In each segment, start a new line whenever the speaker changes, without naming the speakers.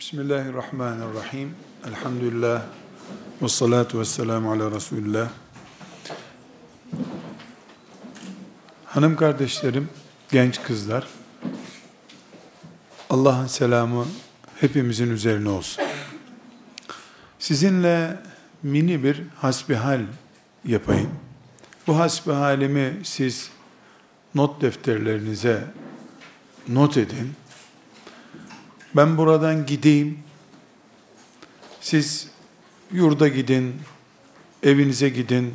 Bismillahirrahmanirrahim. Elhamdülillah. Ve salatu ve selamu ala Resulullah. Hanım kardeşlerim, genç kızlar, Allah'ın selamı hepimizin üzerine olsun. Sizinle mini bir hasbihal yapayım. Bu hasbihalimi siz not defterlerinize not edin ben buradan gideyim, siz yurda gidin, evinize gidin,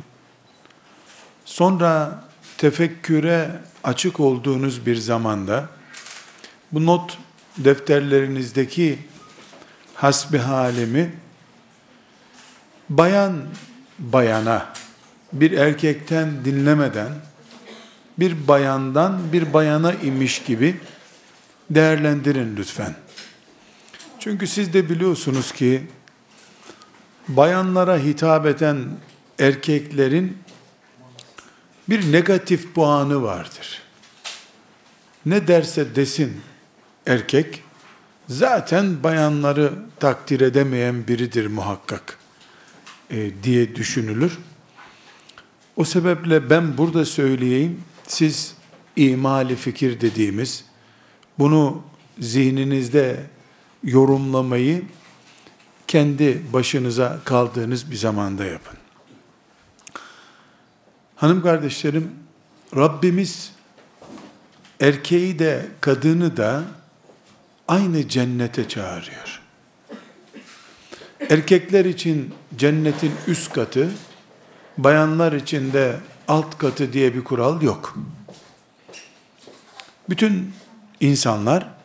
sonra tefekküre açık olduğunuz bir zamanda, bu not defterlerinizdeki hasbi halimi, bayan bayana, bir erkekten dinlemeden, bir bayandan bir bayana imiş gibi değerlendirin lütfen. Çünkü siz de biliyorsunuz ki bayanlara hitap eden erkeklerin bir negatif puanı vardır. Ne derse desin erkek zaten bayanları takdir edemeyen biridir muhakkak e, diye düşünülür. O sebeple ben burada söyleyeyim, siz imali fikir dediğimiz, bunu zihninizde yorumlamayı kendi başınıza kaldığınız bir zamanda yapın. Hanım kardeşlerim, Rabbimiz erkeği de kadını da aynı cennete çağırıyor. Erkekler için cennetin üst katı, bayanlar için de alt katı diye bir kural yok. Bütün insanlar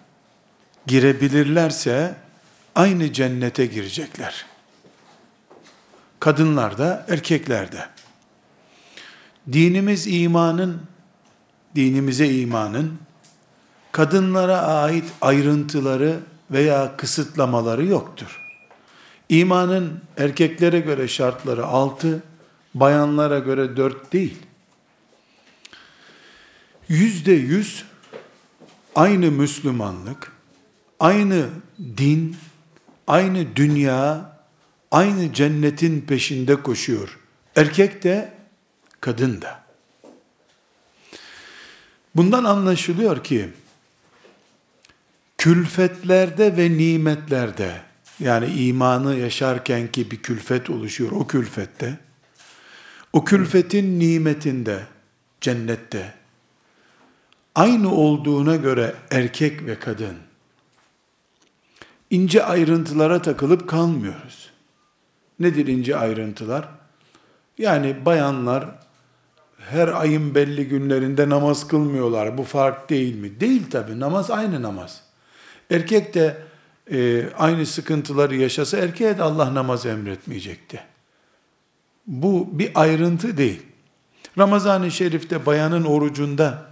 girebilirlerse aynı cennete girecekler. Kadınlar da erkekler de. Dinimiz imanın, dinimize imanın kadınlara ait ayrıntıları veya kısıtlamaları yoktur. İmanın erkeklere göre şartları altı, bayanlara göre dört değil. Yüzde yüz aynı Müslümanlık, aynı din, aynı dünya, aynı cennetin peşinde koşuyor. Erkek de, kadın da. Bundan anlaşılıyor ki, külfetlerde ve nimetlerde, yani imanı yaşarken ki bir külfet oluşuyor o külfette, o külfetin nimetinde, cennette, aynı olduğuna göre erkek ve kadın, ince ayrıntılara takılıp kalmıyoruz. Nedir ince ayrıntılar? Yani bayanlar her ayın belli günlerinde namaz kılmıyorlar. Bu fark değil mi? Değil tabi. Namaz aynı namaz. Erkek de e, aynı sıkıntıları yaşasa erkeğe de Allah namaz emretmeyecekti. Bu bir ayrıntı değil. Ramazan-ı Şerif'te bayanın orucunda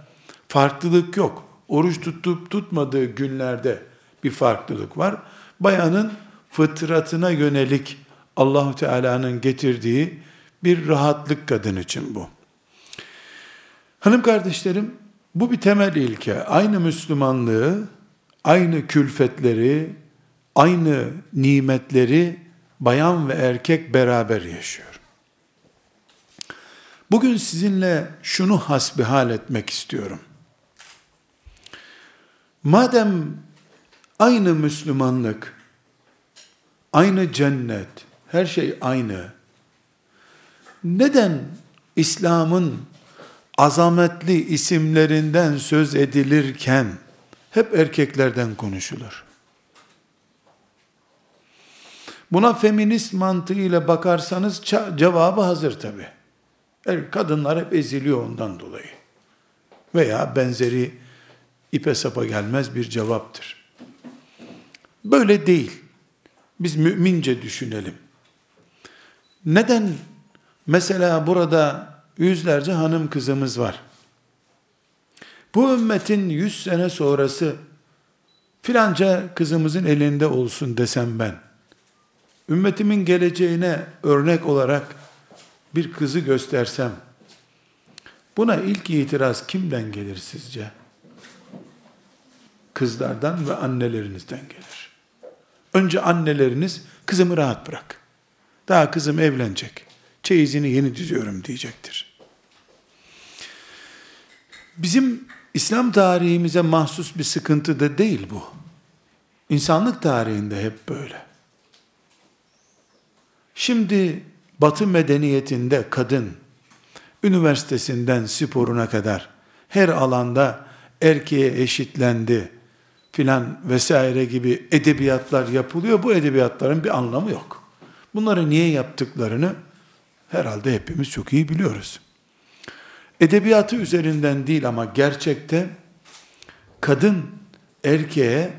farklılık yok. Oruç tutup tutmadığı günlerde bir farklılık var. Bayanın fıtratına yönelik Allahu Teala'nın getirdiği bir rahatlık kadın için bu. Hanım kardeşlerim, bu bir temel ilke. Aynı Müslümanlığı, aynı külfetleri, aynı nimetleri bayan ve erkek beraber yaşıyor. Bugün sizinle şunu hasbihal etmek istiyorum. Madem Aynı Müslümanlık, aynı cennet, her şey aynı. Neden İslam'ın azametli isimlerinden söz edilirken hep erkeklerden konuşulur? Buna feminist mantığıyla bakarsanız cevabı hazır tabi. Kadınlar hep eziliyor ondan dolayı. Veya benzeri ipe sapa gelmez bir cevaptır. Böyle değil. Biz mümince düşünelim. Neden mesela burada yüzlerce hanım kızımız var? Bu ümmetin yüz sene sonrası filanca kızımızın elinde olsun desem ben, ümmetimin geleceğine örnek olarak bir kızı göstersem, buna ilk itiraz kimden gelir sizce? Kızlardan ve annelerinizden gelir. Önce anneleriniz kızımı rahat bırak. Daha kızım evlenecek. Çeyizini yeni düzüyorum diyecektir. Bizim İslam tarihimize mahsus bir sıkıntı da değil bu. İnsanlık tarihinde hep böyle. Şimdi Batı medeniyetinde kadın üniversitesinden sporuna kadar her alanda erkeğe eşitlendi filan vesaire gibi edebiyatlar yapılıyor. Bu edebiyatların bir anlamı yok. Bunları niye yaptıklarını herhalde hepimiz çok iyi biliyoruz. Edebiyatı üzerinden değil ama gerçekte kadın erkeğe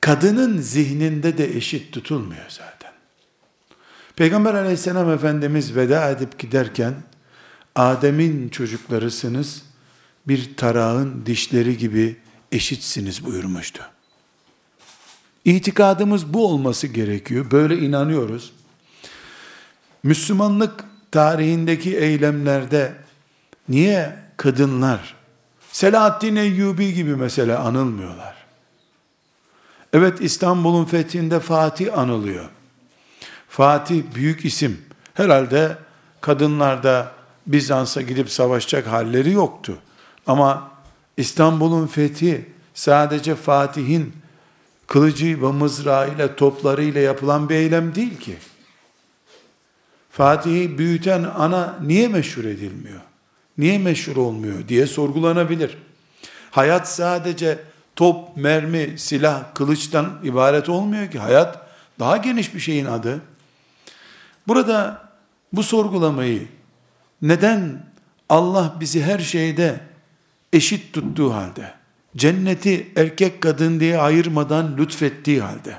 kadının zihninde de eşit tutulmuyor zaten. Peygamber aleyhisselam Efendimiz veda edip giderken Adem'in çocuklarısınız bir tarağın dişleri gibi eşitsiniz buyurmuştu. İtikadımız bu olması gerekiyor. Böyle inanıyoruz. Müslümanlık tarihindeki eylemlerde niye kadınlar Selahaddin Eyyubi gibi mesela anılmıyorlar? Evet İstanbul'un fethinde Fatih anılıyor. Fatih büyük isim. Herhalde kadınlarda Bizans'a gidip savaşacak halleri yoktu. Ama İstanbul'un fethi sadece Fatih'in kılıcı ve mızrağıyla toplarıyla yapılan bir eylem değil ki. Fatih'i büyüten ana niye meşhur edilmiyor? Niye meşhur olmuyor diye sorgulanabilir. Hayat sadece top, mermi, silah, kılıçtan ibaret olmuyor ki. Hayat daha geniş bir şeyin adı. Burada bu sorgulamayı neden Allah bizi her şeyde eşit tuttuğu halde, cenneti erkek kadın diye ayırmadan lütfettiği halde,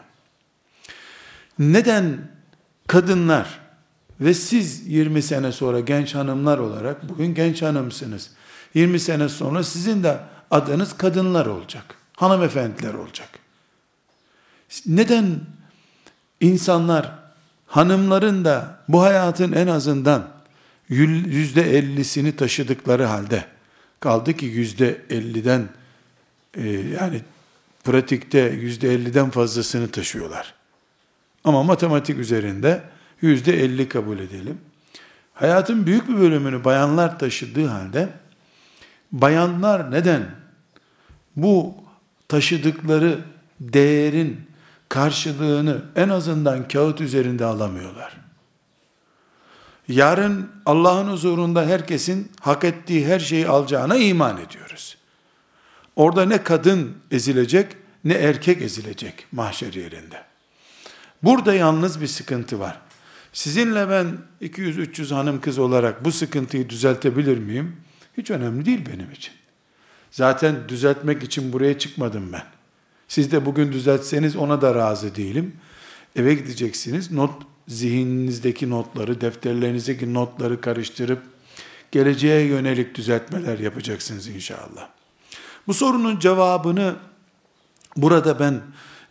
neden kadınlar ve siz 20 sene sonra genç hanımlar olarak, bugün genç hanımsınız, 20 sene sonra sizin de adınız kadınlar olacak, hanımefendiler olacak. Neden insanlar, hanımların da bu hayatın en azından yüzde ellisini taşıdıkları halde, kaldı ki yüzde elliden e, yani pratikte yüzde elliden fazlasını taşıyorlar. Ama matematik üzerinde yüzde elli kabul edelim. Hayatın büyük bir bölümünü bayanlar taşıdığı halde, bayanlar neden bu taşıdıkları değerin karşılığını en azından kağıt üzerinde alamıyorlar? Yarın Allah'ın huzurunda herkesin hak ettiği her şeyi alacağına iman ediyoruz. Orada ne kadın ezilecek ne erkek ezilecek mahşer yerinde. Burada yalnız bir sıkıntı var. Sizinle ben 200-300 hanım kız olarak bu sıkıntıyı düzeltebilir miyim? Hiç önemli değil benim için. Zaten düzeltmek için buraya çıkmadım ben. Siz de bugün düzeltseniz ona da razı değilim. Eve gideceksiniz, not zihninizdeki notları, defterlerinizdeki notları karıştırıp geleceğe yönelik düzeltmeler yapacaksınız inşallah. Bu sorunun cevabını burada ben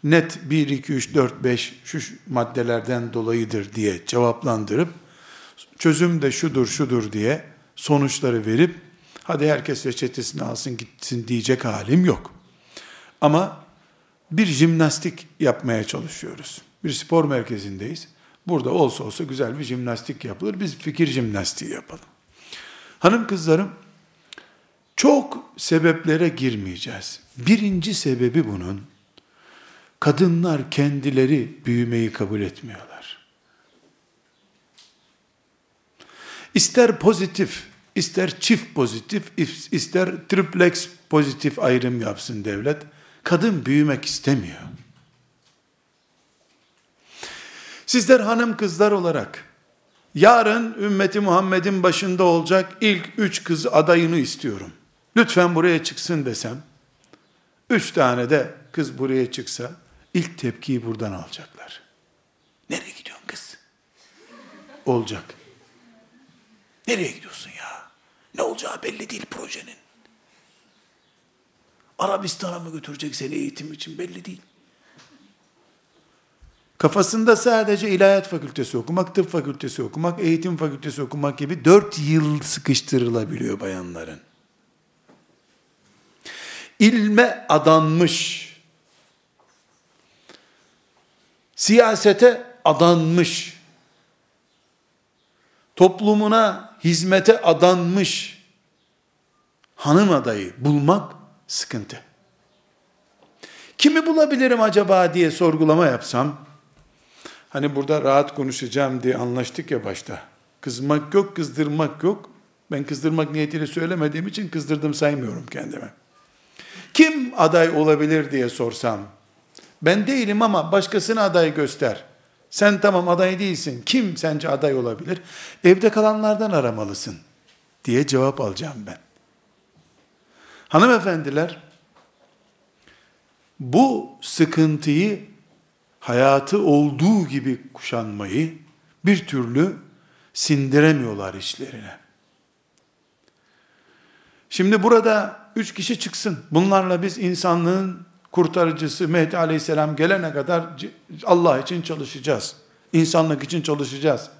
net 1, 2, 3, 4, 5 şu maddelerden dolayıdır diye cevaplandırıp çözüm de şudur şudur diye sonuçları verip hadi herkes reçetesini alsın gitsin diyecek halim yok. Ama bir jimnastik yapmaya çalışıyoruz. Bir spor merkezindeyiz. Burada olsa olsa güzel bir jimnastik yapılır. Biz fikir jimnastiği yapalım. Hanım kızlarım, çok sebeplere girmeyeceğiz. Birinci sebebi bunun, kadınlar kendileri büyümeyi kabul etmiyorlar. İster pozitif, ister çift pozitif, ister triplex pozitif ayrım yapsın devlet, kadın büyümek istemiyor. Sizler hanım kızlar olarak yarın ümmeti Muhammed'in başında olacak ilk üç kız adayını istiyorum. Lütfen buraya çıksın desem, üç tane de kız buraya çıksa ilk tepkiyi buradan alacaklar. Nereye gidiyorsun kız? Olacak. Nereye gidiyorsun ya? Ne olacağı belli değil projenin. Arabistan'a mı götürecek seni eğitim için belli değil. Kafasında sadece ilahiyat fakültesi okumak, tıp fakültesi okumak, eğitim fakültesi okumak gibi dört yıl sıkıştırılabiliyor bayanların. İlme adanmış, siyasete adanmış, toplumuna hizmete adanmış hanım adayı bulmak sıkıntı. Kimi bulabilirim acaba diye sorgulama yapsam, hani burada rahat konuşacağım diye anlaştık ya başta. Kızmak yok, kızdırmak yok. Ben kızdırmak niyetiyle söylemediğim için kızdırdım saymıyorum kendime. Kim aday olabilir diye sorsam, ben değilim ama başkasını aday göster. Sen tamam aday değilsin. Kim sence aday olabilir? Evde kalanlardan aramalısın diye cevap alacağım ben. Hanımefendiler, bu sıkıntıyı hayatı olduğu gibi kuşanmayı bir türlü sindiremiyorlar içlerine. Şimdi burada üç kişi çıksın. Bunlarla biz insanlığın kurtarıcısı Mehdi Aleyhisselam gelene kadar Allah için çalışacağız. İnsanlık için çalışacağız.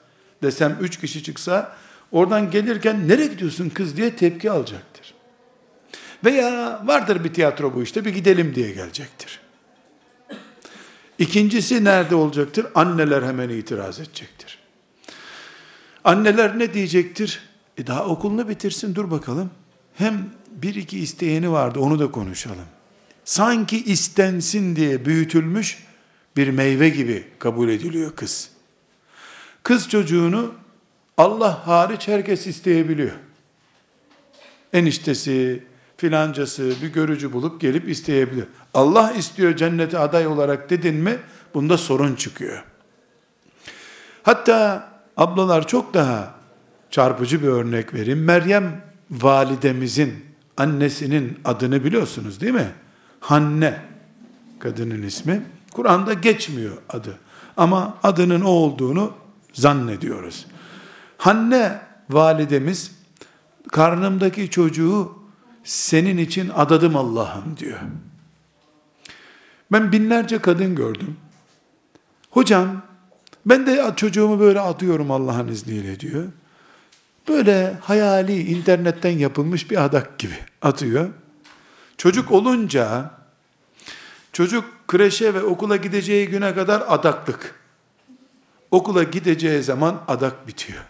Desem üç kişi çıksa oradan gelirken nereye gidiyorsun kız diye tepki alacaktır. Veya vardır bir tiyatro bu işte bir gidelim diye gelecektir. İkincisi nerede olacaktır? Anneler hemen itiraz edecektir. Anneler ne diyecektir? E daha okulunu bitirsin dur bakalım. Hem bir iki isteyeni vardı onu da konuşalım. Sanki istensin diye büyütülmüş bir meyve gibi kabul ediliyor kız. Kız çocuğunu Allah hariç herkes isteyebiliyor. Eniştesi, filancası bir görücü bulup gelip isteyebilir. Allah istiyor cennete aday olarak dedin mi bunda sorun çıkıyor. Hatta ablalar çok daha çarpıcı bir örnek vereyim. Meryem validemizin annesinin adını biliyorsunuz değil mi? Hanne kadının ismi. Kur'an'da geçmiyor adı. Ama adının o olduğunu zannediyoruz. Hanne validemiz karnımdaki çocuğu senin için adadım Allah'ım diyor. Ben binlerce kadın gördüm. Hocam ben de çocuğumu böyle atıyorum Allah'ın izniyle diyor. Böyle hayali internetten yapılmış bir adak gibi atıyor. Çocuk olunca çocuk kreşe ve okula gideceği güne kadar adaklık. Okula gideceği zaman adak bitiyor.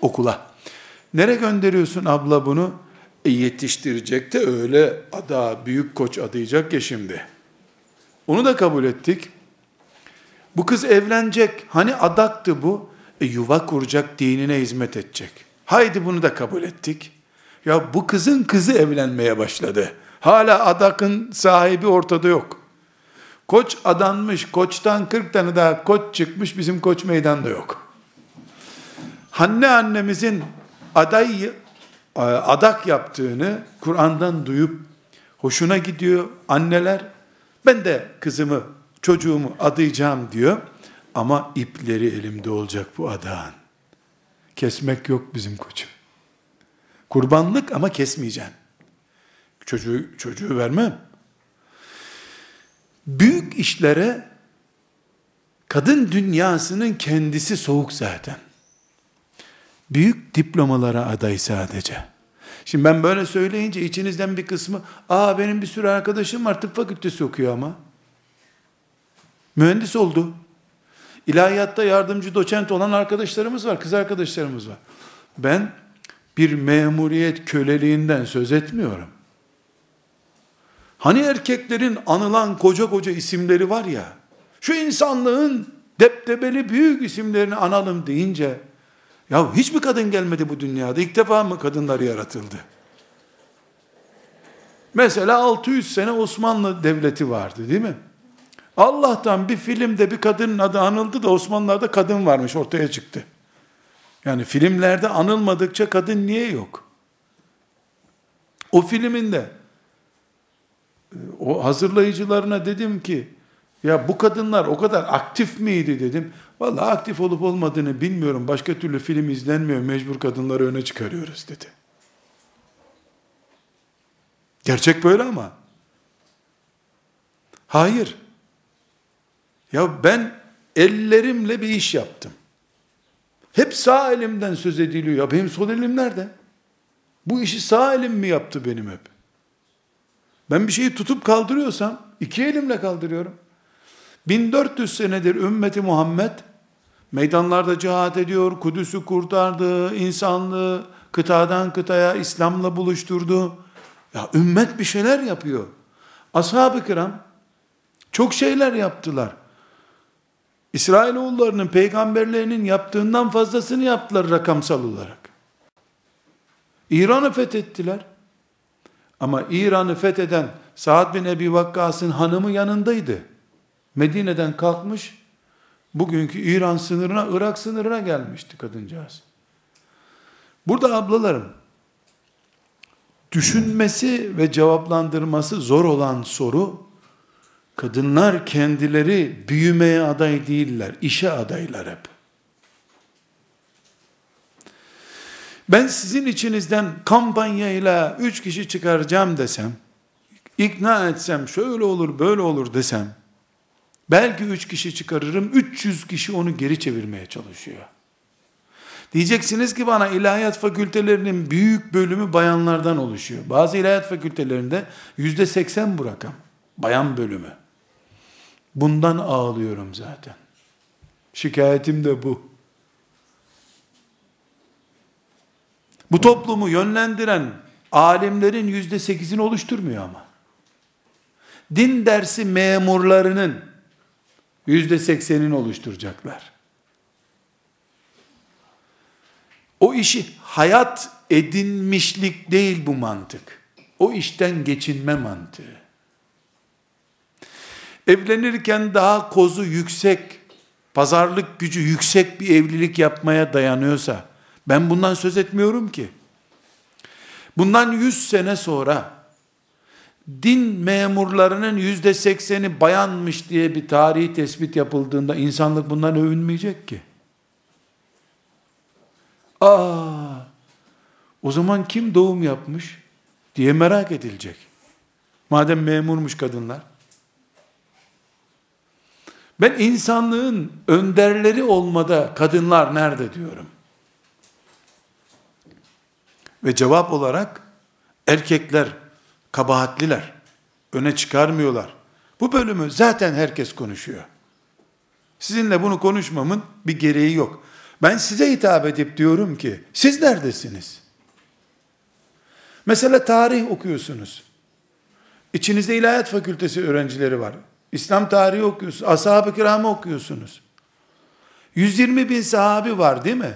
Okula. Nere gönderiyorsun abla bunu? Yetiştirecek de öyle ada büyük koç adayacak ya şimdi. Onu da kabul ettik. Bu kız evlenecek. Hani adaktı bu? E yuva kuracak, dinine hizmet edecek. Haydi bunu da kabul ettik. Ya bu kızın kızı evlenmeye başladı. Hala adakın sahibi ortada yok. Koç adanmış, koçtan 40 tane daha koç çıkmış, bizim koç meydanda yok. Hanne annemizin aday adak yaptığını Kur'an'dan duyup hoşuna gidiyor anneler. Ben de kızımı, çocuğumu adayacağım diyor. Ama ipleri elimde olacak bu adağın. Kesmek yok bizim koçum. Kurbanlık ama kesmeyeceksin. Çocuğu, çocuğu vermem. Büyük işlere kadın dünyasının kendisi soğuk zaten. Büyük diplomalara aday sadece. Şimdi ben böyle söyleyince içinizden bir kısmı, aa benim bir sürü arkadaşım var tıp fakültesi okuyor ama. Mühendis oldu. İlahiyatta yardımcı doçent olan arkadaşlarımız var, kız arkadaşlarımız var. Ben bir memuriyet köleliğinden söz etmiyorum. Hani erkeklerin anılan koca koca isimleri var ya, şu insanlığın deptebeli büyük isimlerini analım deyince, ya hiç mi kadın gelmedi bu dünyada? İlk defa mı kadınlar yaratıldı? Mesela 600 sene Osmanlı Devleti vardı değil mi? Allah'tan bir filmde bir kadının adı anıldı da Osmanlılar'da kadın varmış ortaya çıktı. Yani filmlerde anılmadıkça kadın niye yok? O filminde o hazırlayıcılarına dedim ki ya bu kadınlar o kadar aktif miydi dedim. Vallahi aktif olup olmadığını bilmiyorum. Başka türlü film izlenmiyor. Mecbur kadınları öne çıkarıyoruz dedi. Gerçek böyle ama. Hayır. Ya ben ellerimle bir iş yaptım. Hep sağ elimden söz ediliyor. Ya benim sol elim nerede? Bu işi sağ elim mi yaptı benim hep? Ben bir şeyi tutup kaldırıyorsam iki elimle kaldırıyorum. 1400 senedir ümmeti Muhammed meydanlarda cihat ediyor, Kudüs'ü kurtardı, insanlığı kıtadan kıtaya İslam'la buluşturdu. Ya ümmet bir şeyler yapıyor. Ashab-ı kiram çok şeyler yaptılar. İsrailoğullarının peygamberlerinin yaptığından fazlasını yaptılar rakamsal olarak. İran'ı fethettiler. Ama İran'ı fetheden Sa'd bin Ebi Vakkas'ın hanımı yanındaydı. Medine'den kalkmış, bugünkü İran sınırına, Irak sınırına gelmişti kadıncağız. Burada ablalarım, düşünmesi ve cevaplandırması zor olan soru, kadınlar kendileri büyümeye aday değiller, işe adaylar hep. Ben sizin içinizden kampanyayla üç kişi çıkaracağım desem, ikna etsem, şöyle olur, böyle olur desem, belki üç kişi çıkarırım, 300 kişi onu geri çevirmeye çalışıyor. Diyeceksiniz ki bana ilahiyat fakültelerinin büyük bölümü bayanlardan oluşuyor. Bazı ilahiyat fakültelerinde yüzde seksen bu rakam. Bayan bölümü. Bundan ağlıyorum zaten. Şikayetim de bu. Bu toplumu yönlendiren alimlerin yüzde sekizini oluşturmuyor ama. Din dersi memurlarının yüzde seksenini oluşturacaklar. O işi hayat edinmişlik değil bu mantık. O işten geçinme mantığı. Evlenirken daha kozu yüksek, pazarlık gücü yüksek bir evlilik yapmaya dayanıyorsa, ben bundan söz etmiyorum ki. Bundan 100 sene sonra din memurlarının yüzde sekseni bayanmış diye bir tarihi tespit yapıldığında insanlık bundan övünmeyecek ki. Aa, o zaman kim doğum yapmış diye merak edilecek. Madem memurmuş kadınlar. Ben insanlığın önderleri olmada kadınlar nerede diyorum. Ve cevap olarak erkekler kabahatliler. Öne çıkarmıyorlar. Bu bölümü zaten herkes konuşuyor. Sizinle bunu konuşmamın bir gereği yok. Ben size hitap edip diyorum ki siz neredesiniz? Mesela tarih okuyorsunuz. İçinizde ilahiyat fakültesi öğrencileri var. İslam tarihi okuyorsunuz. Ashab-ı kiramı okuyorsunuz. 120 bin sahabi var değil mi?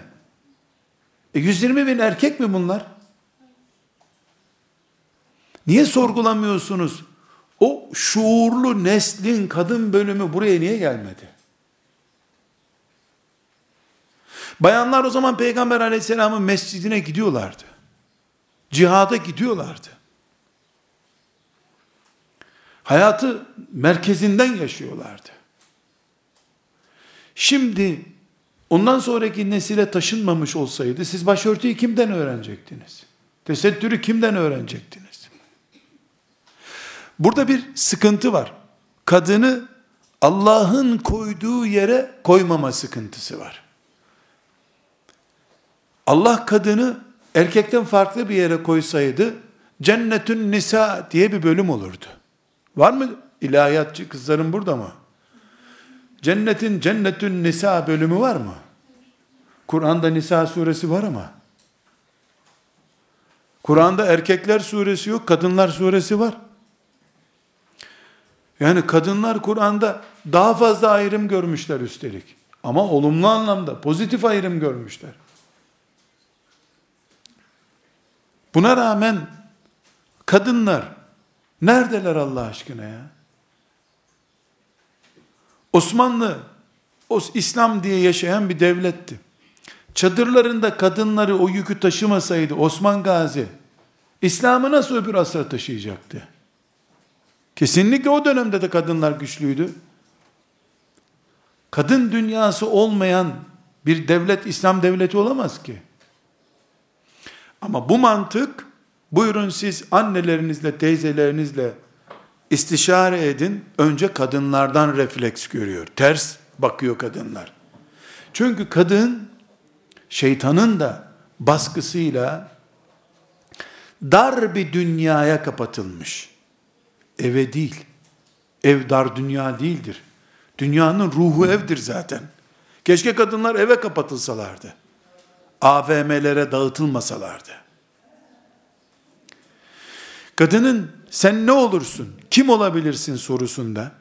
E 120 bin erkek mi bunlar? Niye sorgulamıyorsunuz? O şuurlu neslin kadın bölümü buraya niye gelmedi? Bayanlar o zaman Peygamber aleyhisselamın mescidine gidiyorlardı. Cihada gidiyorlardı. Hayatı merkezinden yaşıyorlardı. Şimdi ondan sonraki nesile taşınmamış olsaydı siz başörtüyü kimden öğrenecektiniz? Tesettürü kimden öğrenecektiniz? Burada bir sıkıntı var. Kadını Allah'ın koyduğu yere koymama sıkıntısı var. Allah kadını erkekten farklı bir yere koysaydı cennetün nisa diye bir bölüm olurdu. Var mı ilahiyatçı kızların burada mı? Cennetin cennetün nisa bölümü var mı? Kur'an'da Nisa suresi var ama. Kur'an'da erkekler suresi yok, kadınlar suresi var. Yani kadınlar Kur'an'da daha fazla ayrım görmüşler üstelik. Ama olumlu anlamda pozitif ayrım görmüşler. Buna rağmen kadınlar neredeler Allah aşkına ya? Osmanlı o İslam diye yaşayan bir devletti. Çadırlarında kadınları o yükü taşımasaydı Osman Gazi İslam'ı nasıl öbür asra taşıyacaktı? Kesinlikle o dönemde de kadınlar güçlüydü. Kadın dünyası olmayan bir devlet İslam devleti olamaz ki. Ama bu mantık buyurun siz annelerinizle, teyzelerinizle istişare edin. Önce kadınlardan refleks görüyor. Ters bakıyor kadınlar. Çünkü kadın şeytanın da baskısıyla dar bir dünyaya kapatılmış. Eve değil. Ev dar dünya değildir. Dünyanın ruhu evdir zaten. Keşke kadınlar eve kapatılsalardı. AVM'lere dağıtılmasalardı. Kadının sen ne olursun, kim olabilirsin sorusunda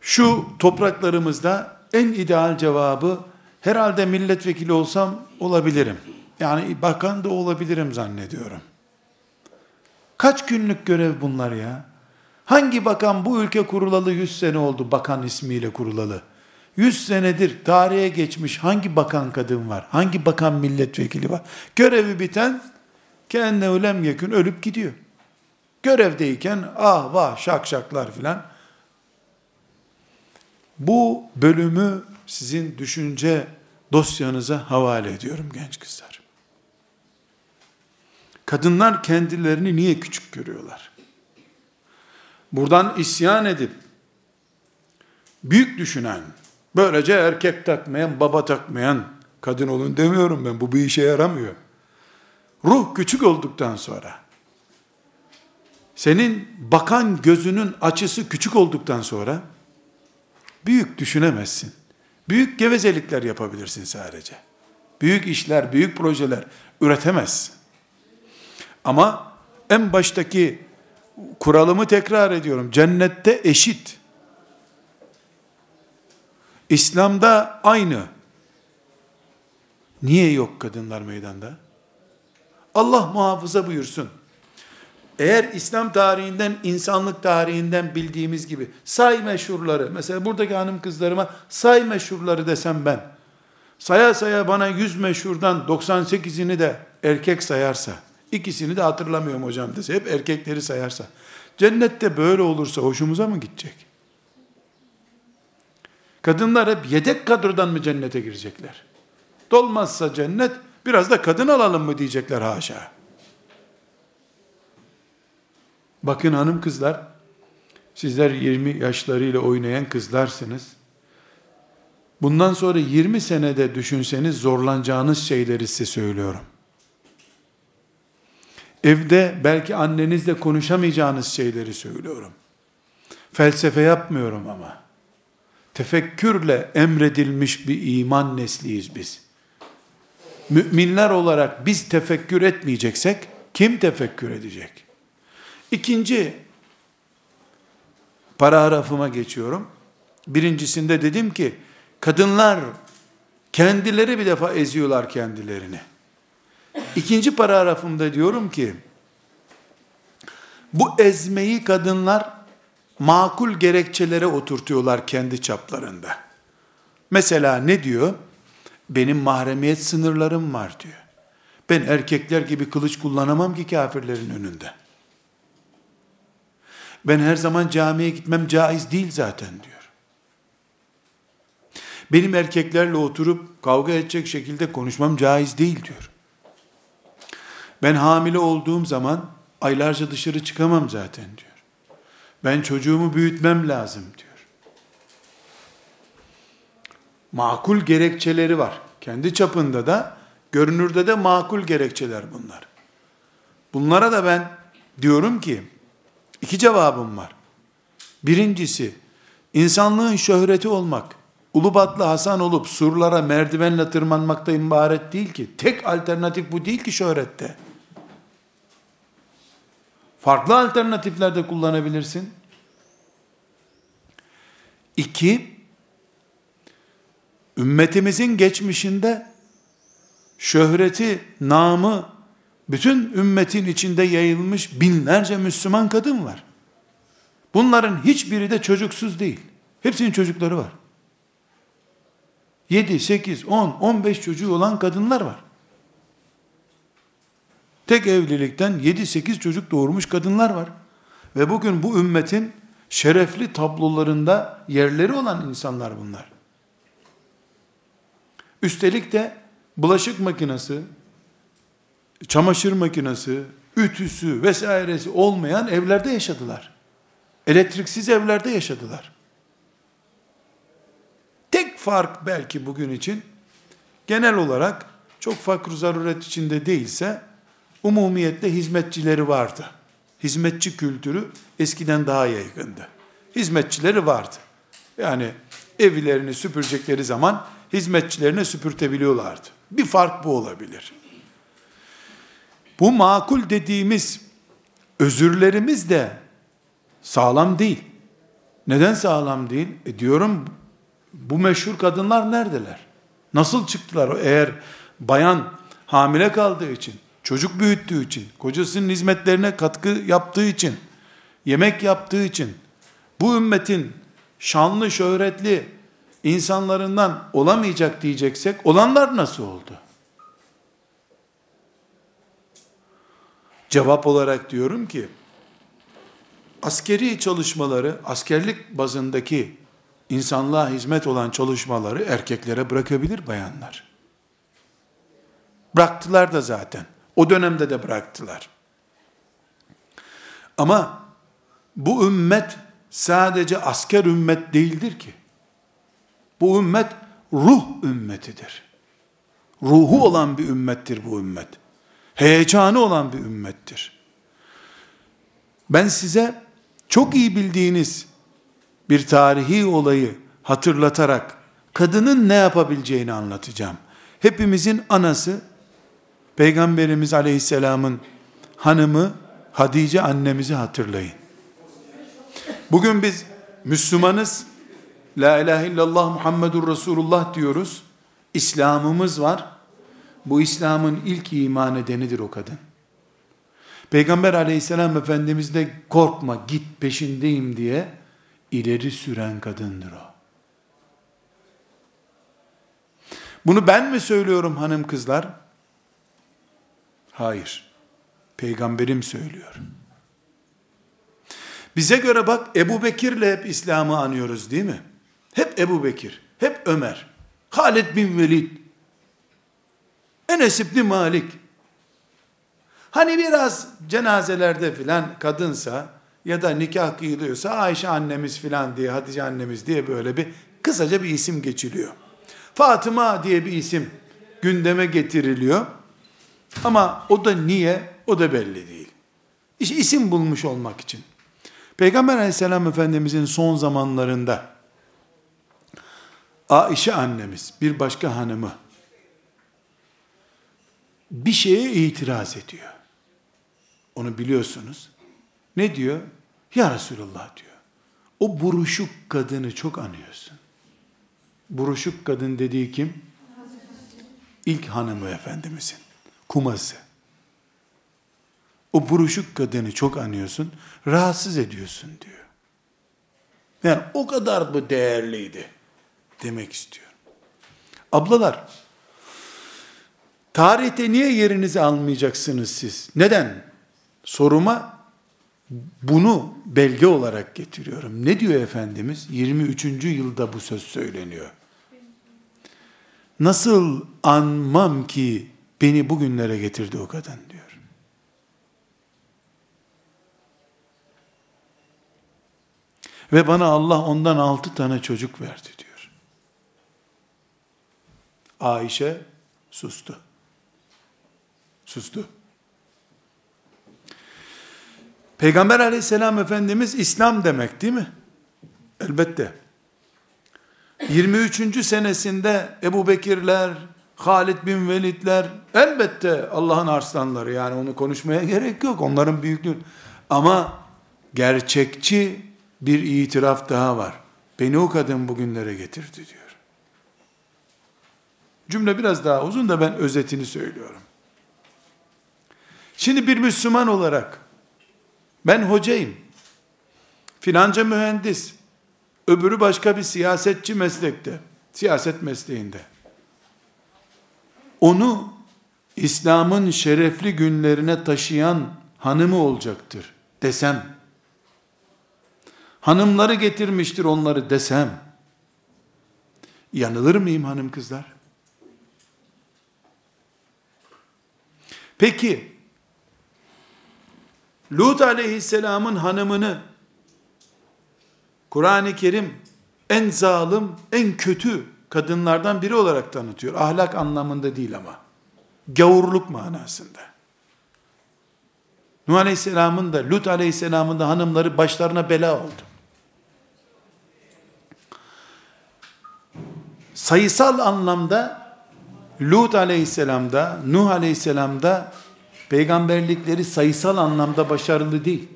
şu topraklarımızda en ideal cevabı herhalde milletvekili olsam olabilirim. Yani bakan da olabilirim zannediyorum. Kaç günlük görev bunlar ya? Hangi bakan bu ülke kurulalı 100 sene oldu bakan ismiyle kurulalı? 100 senedir tarihe geçmiş hangi bakan kadın var? Hangi bakan milletvekili var? Görevi biten kendine ölem yakın ölüp gidiyor. Görevdeyken ah vah şak şaklar filan. Bu bölümü sizin düşünce dosyanıza havale ediyorum genç kızlar. Kadınlar kendilerini niye küçük görüyorlar? Buradan isyan edip büyük düşünen, böylece erkek takmayan, baba takmayan kadın olun demiyorum ben. Bu bir işe yaramıyor. Ruh küçük olduktan sonra senin bakan gözünün açısı küçük olduktan sonra büyük düşünemezsin. Büyük gevezelikler yapabilirsin sadece. Büyük işler, büyük projeler üretemezsin. Ama en baştaki kuralımı tekrar ediyorum. Cennette eşit. İslam'da aynı. Niye yok kadınlar meydanda? Allah muhafaza buyursun. Eğer İslam tarihinden, insanlık tarihinden bildiğimiz gibi say meşhurları, mesela buradaki hanım kızlarıma say meşhurları desem ben, saya saya bana 100 meşhurdan 98'ini de erkek sayarsa, ikisini de hatırlamıyorum hocam dese, hep erkekleri sayarsa, cennette böyle olursa hoşumuza mı gidecek? Kadınlar hep yedek kadrodan mı cennete girecekler? Dolmazsa cennet, biraz da kadın alalım mı diyecekler haşa. Bakın hanım kızlar, sizler 20 yaşlarıyla oynayan kızlarsınız. Bundan sonra 20 senede düşünseniz zorlanacağınız şeyleri size söylüyorum. Evde belki annenizle konuşamayacağınız şeyleri söylüyorum. Felsefe yapmıyorum ama. Tefekkürle emredilmiş bir iman nesliyiz biz. Müminler olarak biz tefekkür etmeyeceksek kim tefekkür edecek? İkinci paragrafıma geçiyorum. Birincisinde dedim ki kadınlar kendileri bir defa eziyorlar kendilerini. İkinci paragrafımda diyorum ki bu ezmeyi kadınlar makul gerekçelere oturtuyorlar kendi çaplarında. Mesela ne diyor? Benim mahremiyet sınırlarım var diyor. Ben erkekler gibi kılıç kullanamam ki kafirlerin önünde. Ben her zaman camiye gitmem caiz değil zaten diyor. Benim erkeklerle oturup kavga edecek şekilde konuşmam caiz değil diyor. Ben hamile olduğum zaman aylarca dışarı çıkamam zaten diyor. Ben çocuğumu büyütmem lazım diyor. Makul gerekçeleri var. Kendi çapında da, görünürde de makul gerekçeler bunlar. Bunlara da ben diyorum ki, İki cevabım var. Birincisi, insanlığın şöhreti olmak, Ulubatlı Hasan olup surlara merdivenle tırmanmakta ibaret değil ki. Tek alternatif bu değil ki şöhrette. Farklı alternatifler de kullanabilirsin. İki, ümmetimizin geçmişinde şöhreti, namı bütün ümmetin içinde yayılmış binlerce Müslüman kadın var. Bunların hiçbiri de çocuksuz değil. Hepsinin çocukları var. 7, 8, 10, 15 çocuğu olan kadınlar var. Tek evlilikten 7-8 çocuk doğurmuş kadınlar var. Ve bugün bu ümmetin şerefli tablolarında yerleri olan insanlar bunlar. Üstelik de bulaşık makinesi, çamaşır makinesi, ütüsü vesairesi olmayan evlerde yaşadılar. Elektriksiz evlerde yaşadılar. Tek fark belki bugün için genel olarak çok fakr zaruret içinde değilse umumiyette hizmetçileri vardı. Hizmetçi kültürü eskiden daha yaygındı. Hizmetçileri vardı. Yani evlerini süpürecekleri zaman hizmetçilerine süpürtebiliyorlardı. Bir fark bu olabilir. Bu makul dediğimiz özürlerimiz de sağlam değil. Neden sağlam değil? E diyorum bu meşhur kadınlar neredeler? Nasıl çıktılar? Eğer bayan hamile kaldığı için, çocuk büyüttüğü için, kocasının hizmetlerine katkı yaptığı için, yemek yaptığı için, bu ümmetin şanlı, şöhretli insanlarından olamayacak diyeceksek, olanlar nasıl oldu? Cevap olarak diyorum ki, askeri çalışmaları, askerlik bazındaki insanlığa hizmet olan çalışmaları erkeklere bırakabilir bayanlar. Bıraktılar da zaten. O dönemde de bıraktılar. Ama bu ümmet sadece asker ümmet değildir ki. Bu ümmet ruh ümmetidir. Ruhu olan bir ümmettir bu ümmet. Heyecanı olan bir ümmettir. Ben size çok iyi bildiğiniz bir tarihi olayı hatırlatarak kadının ne yapabileceğini anlatacağım. Hepimizin anası Peygamberimiz Aleyhisselam'ın hanımı Hadice annemizi hatırlayın. Bugün biz Müslümanız. La ilahe illallah Muhammedur Resulullah diyoruz. İslam'ımız var. Bu İslam'ın ilk iman edenidir o kadın. Peygamber aleyhisselam Efendimiz de korkma git peşindeyim diye ileri süren kadındır o. Bunu ben mi söylüyorum hanım kızlar? Hayır. Peygamberim söylüyor. Bize göre bak Ebu Bekir'le hep İslam'ı anıyoruz değil mi? Hep Ebu Bekir, hep Ömer, Halid bin Velid, Enes İbni Malik. Hani biraz cenazelerde filan kadınsa ya da nikah kıyılıyorsa Ayşe annemiz filan diye, Hatice annemiz diye böyle bir kısaca bir isim geçiliyor. Fatıma diye bir isim gündeme getiriliyor. Ama o da niye? O da belli değil. İşte isim bulmuş olmak için. Peygamber aleyhisselam efendimizin son zamanlarında Aişe annemiz bir başka hanımı bir şeye itiraz ediyor. Onu biliyorsunuz. Ne diyor? Ya Resulullah diyor. O buruşuk kadını çok anıyorsun. Buruşuk kadın dediği kim? İlk hanımı efendimizin. Kuması. O buruşuk kadını çok anıyorsun. Rahatsız ediyorsun diyor. Yani o kadar bu değerliydi demek istiyor. Ablalar, tarihte niye yerinizi almayacaksınız siz? Neden? Soruma bunu belge olarak getiriyorum. Ne diyor Efendimiz? 23. yılda bu söz söyleniyor. Nasıl anmam ki beni bugünlere getirdi o kadın diyor. Ve bana Allah ondan altı tane çocuk verdi diyor. Ayşe sustu. Sustu. Peygamber aleyhisselam efendimiz İslam demek değil mi? Elbette. 23. senesinde Ebu Bekirler, Halid bin Velidler, elbette Allah'ın arslanları yani onu konuşmaya gerek yok. Onların büyüklüğü. Ama gerçekçi bir itiraf daha var. Beni o kadın bugünlere getirdi diyor. Cümle biraz daha uzun da ben özetini söylüyorum. Şimdi bir Müslüman olarak ben hocayım. Filanca mühendis. Öbürü başka bir siyasetçi meslekte. Siyaset mesleğinde. Onu İslam'ın şerefli günlerine taşıyan hanımı olacaktır desem, hanımları getirmiştir onları desem, yanılır mıyım hanım kızlar? Peki, Lut aleyhisselamın hanımını Kur'an-ı Kerim en zalim, en kötü kadınlardan biri olarak tanıtıyor. Ahlak anlamında değil ama. Gavurluk manasında. Nuh Aleyhisselam'ın da Lut Aleyhisselam'ın da hanımları başlarına bela oldu. sayısal anlamda Lut aleyhisselamda, Nuh aleyhisselamda peygamberlikleri sayısal anlamda başarılı değil.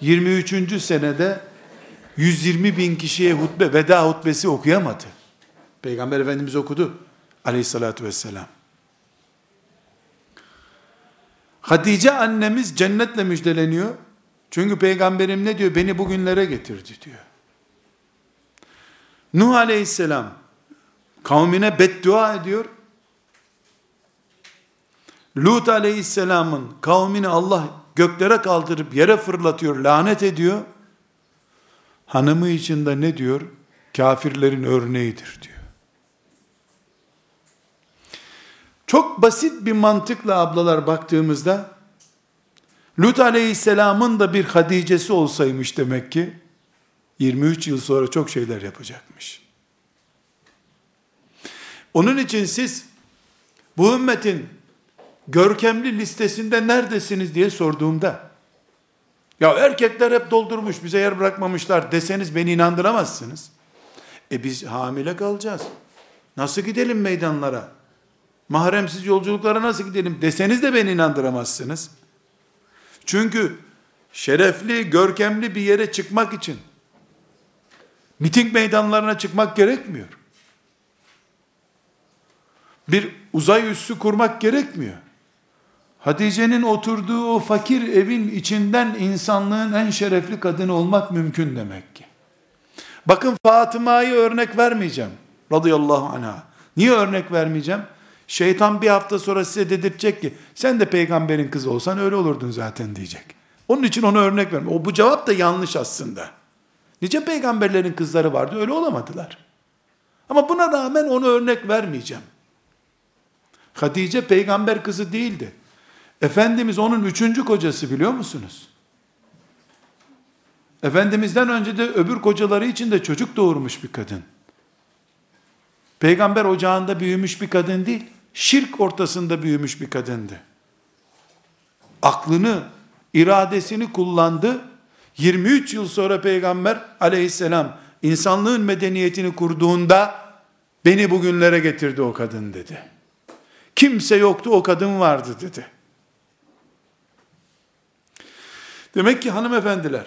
23. senede 120 bin kişiye hutbe, veda hutbesi okuyamadı. Peygamber Efendimiz okudu aleyhissalatü vesselam. Hatice annemiz cennetle müjdeleniyor. Çünkü peygamberim ne diyor? Beni bugünlere getirdi diyor. Nuh aleyhisselam kavmine beddua ediyor. Lut aleyhisselamın kavmini Allah göklere kaldırıp yere fırlatıyor, lanet ediyor. Hanımı için de ne diyor? Kafirlerin örneğidir diyor. Çok basit bir mantıkla ablalar baktığımızda Lut aleyhisselamın da bir Hadice'si olsaymış demek ki 23 yıl sonra çok şeyler yapacakmış. Onun için siz bu ümmetin görkemli listesinde neredesiniz diye sorduğumda ya erkekler hep doldurmuş bize yer bırakmamışlar deseniz beni inandıramazsınız. E biz hamile kalacağız. Nasıl gidelim meydanlara? Mahremsiz yolculuklara nasıl gidelim deseniz de beni inandıramazsınız. Çünkü şerefli, görkemli bir yere çıkmak için miting meydanlarına çıkmak gerekmiyor. Bir uzay üssü kurmak gerekmiyor. Hatice'nin oturduğu o fakir evin içinden insanlığın en şerefli kadını olmak mümkün demek ki. Bakın Fatıma'yı örnek vermeyeceğim. Radıyallahu anha. Niye örnek vermeyeceğim? Şeytan bir hafta sonra size dedirtecek ki sen de peygamberin kızı olsan öyle olurdun zaten diyecek. Onun için ona örnek verme. O bu cevap da yanlış aslında. Nice peygamberlerin kızları vardı öyle olamadılar. Ama buna rağmen onu örnek vermeyeceğim. Hatice peygamber kızı değildi. Efendimiz onun üçüncü kocası biliyor musunuz? Efendimizden önce de öbür kocaları için de çocuk doğurmuş bir kadın. Peygamber ocağında büyümüş bir kadın değil, şirk ortasında büyümüş bir kadındı. Aklını, iradesini kullandı. 23 yıl sonra Peygamber aleyhisselam insanlığın medeniyetini kurduğunda beni bugünlere getirdi o kadın dedi. Kimse yoktu o kadın vardı dedi. Demek ki hanımefendiler,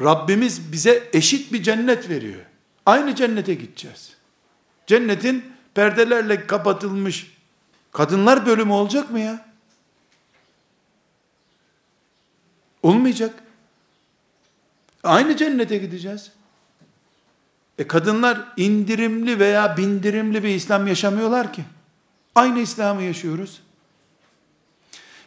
Rabbimiz bize eşit bir cennet veriyor. Aynı cennete gideceğiz. Cennetin perdelerle kapatılmış kadınlar bölümü olacak mı ya? Olmayacak. Aynı cennete gideceğiz. E kadınlar indirimli veya bindirimli bir İslam yaşamıyorlar ki. Aynı İslam'ı yaşıyoruz.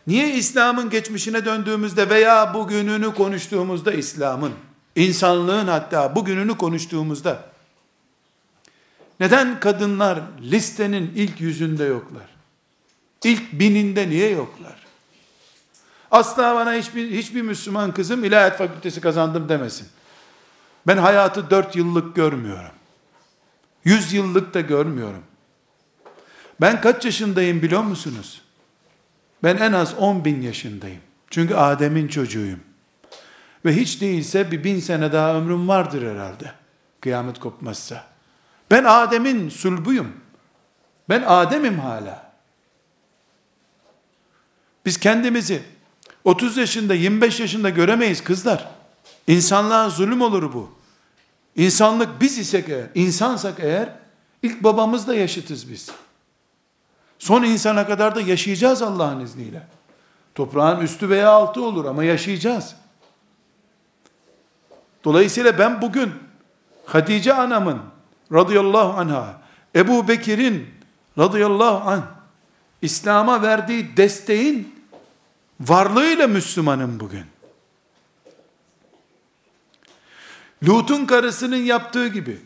Niye İslam'ın geçmişine döndüğümüzde veya bugününü konuştuğumuzda İslam'ın, insanlığın hatta bugününü konuştuğumuzda neden kadınlar listenin ilk yüzünde yoklar? İlk bininde niye yoklar? Asla bana hiçbir, hiçbir Müslüman kızım ilahiyat fakültesi kazandım demesin. Ben hayatı dört yıllık görmüyorum. Yüz yıllık da görmüyorum. Ben kaç yaşındayım biliyor musunuz? Ben en az 10 bin yaşındayım. Çünkü Adem'in çocuğuyum. Ve hiç değilse bir bin sene daha ömrüm vardır herhalde. Kıyamet kopmazsa. Ben Adem'in sulbuyum. Ben Adem'im hala. Biz kendimizi 30 yaşında, 25 yaşında göremeyiz kızlar. İnsanlığa zulüm olur bu. İnsanlık biz isek eğer, insansak eğer, ilk babamızla yaşıtız biz. Son insana kadar da yaşayacağız Allah'ın izniyle. Toprağın üstü veya altı olur ama yaşayacağız. Dolayısıyla ben bugün Hatice anamın radıyallahu anha, Ebu Bekir'in radıyallahu anh, İslam'a verdiği desteğin varlığıyla Müslümanım bugün. Lut'un karısının yaptığı gibi,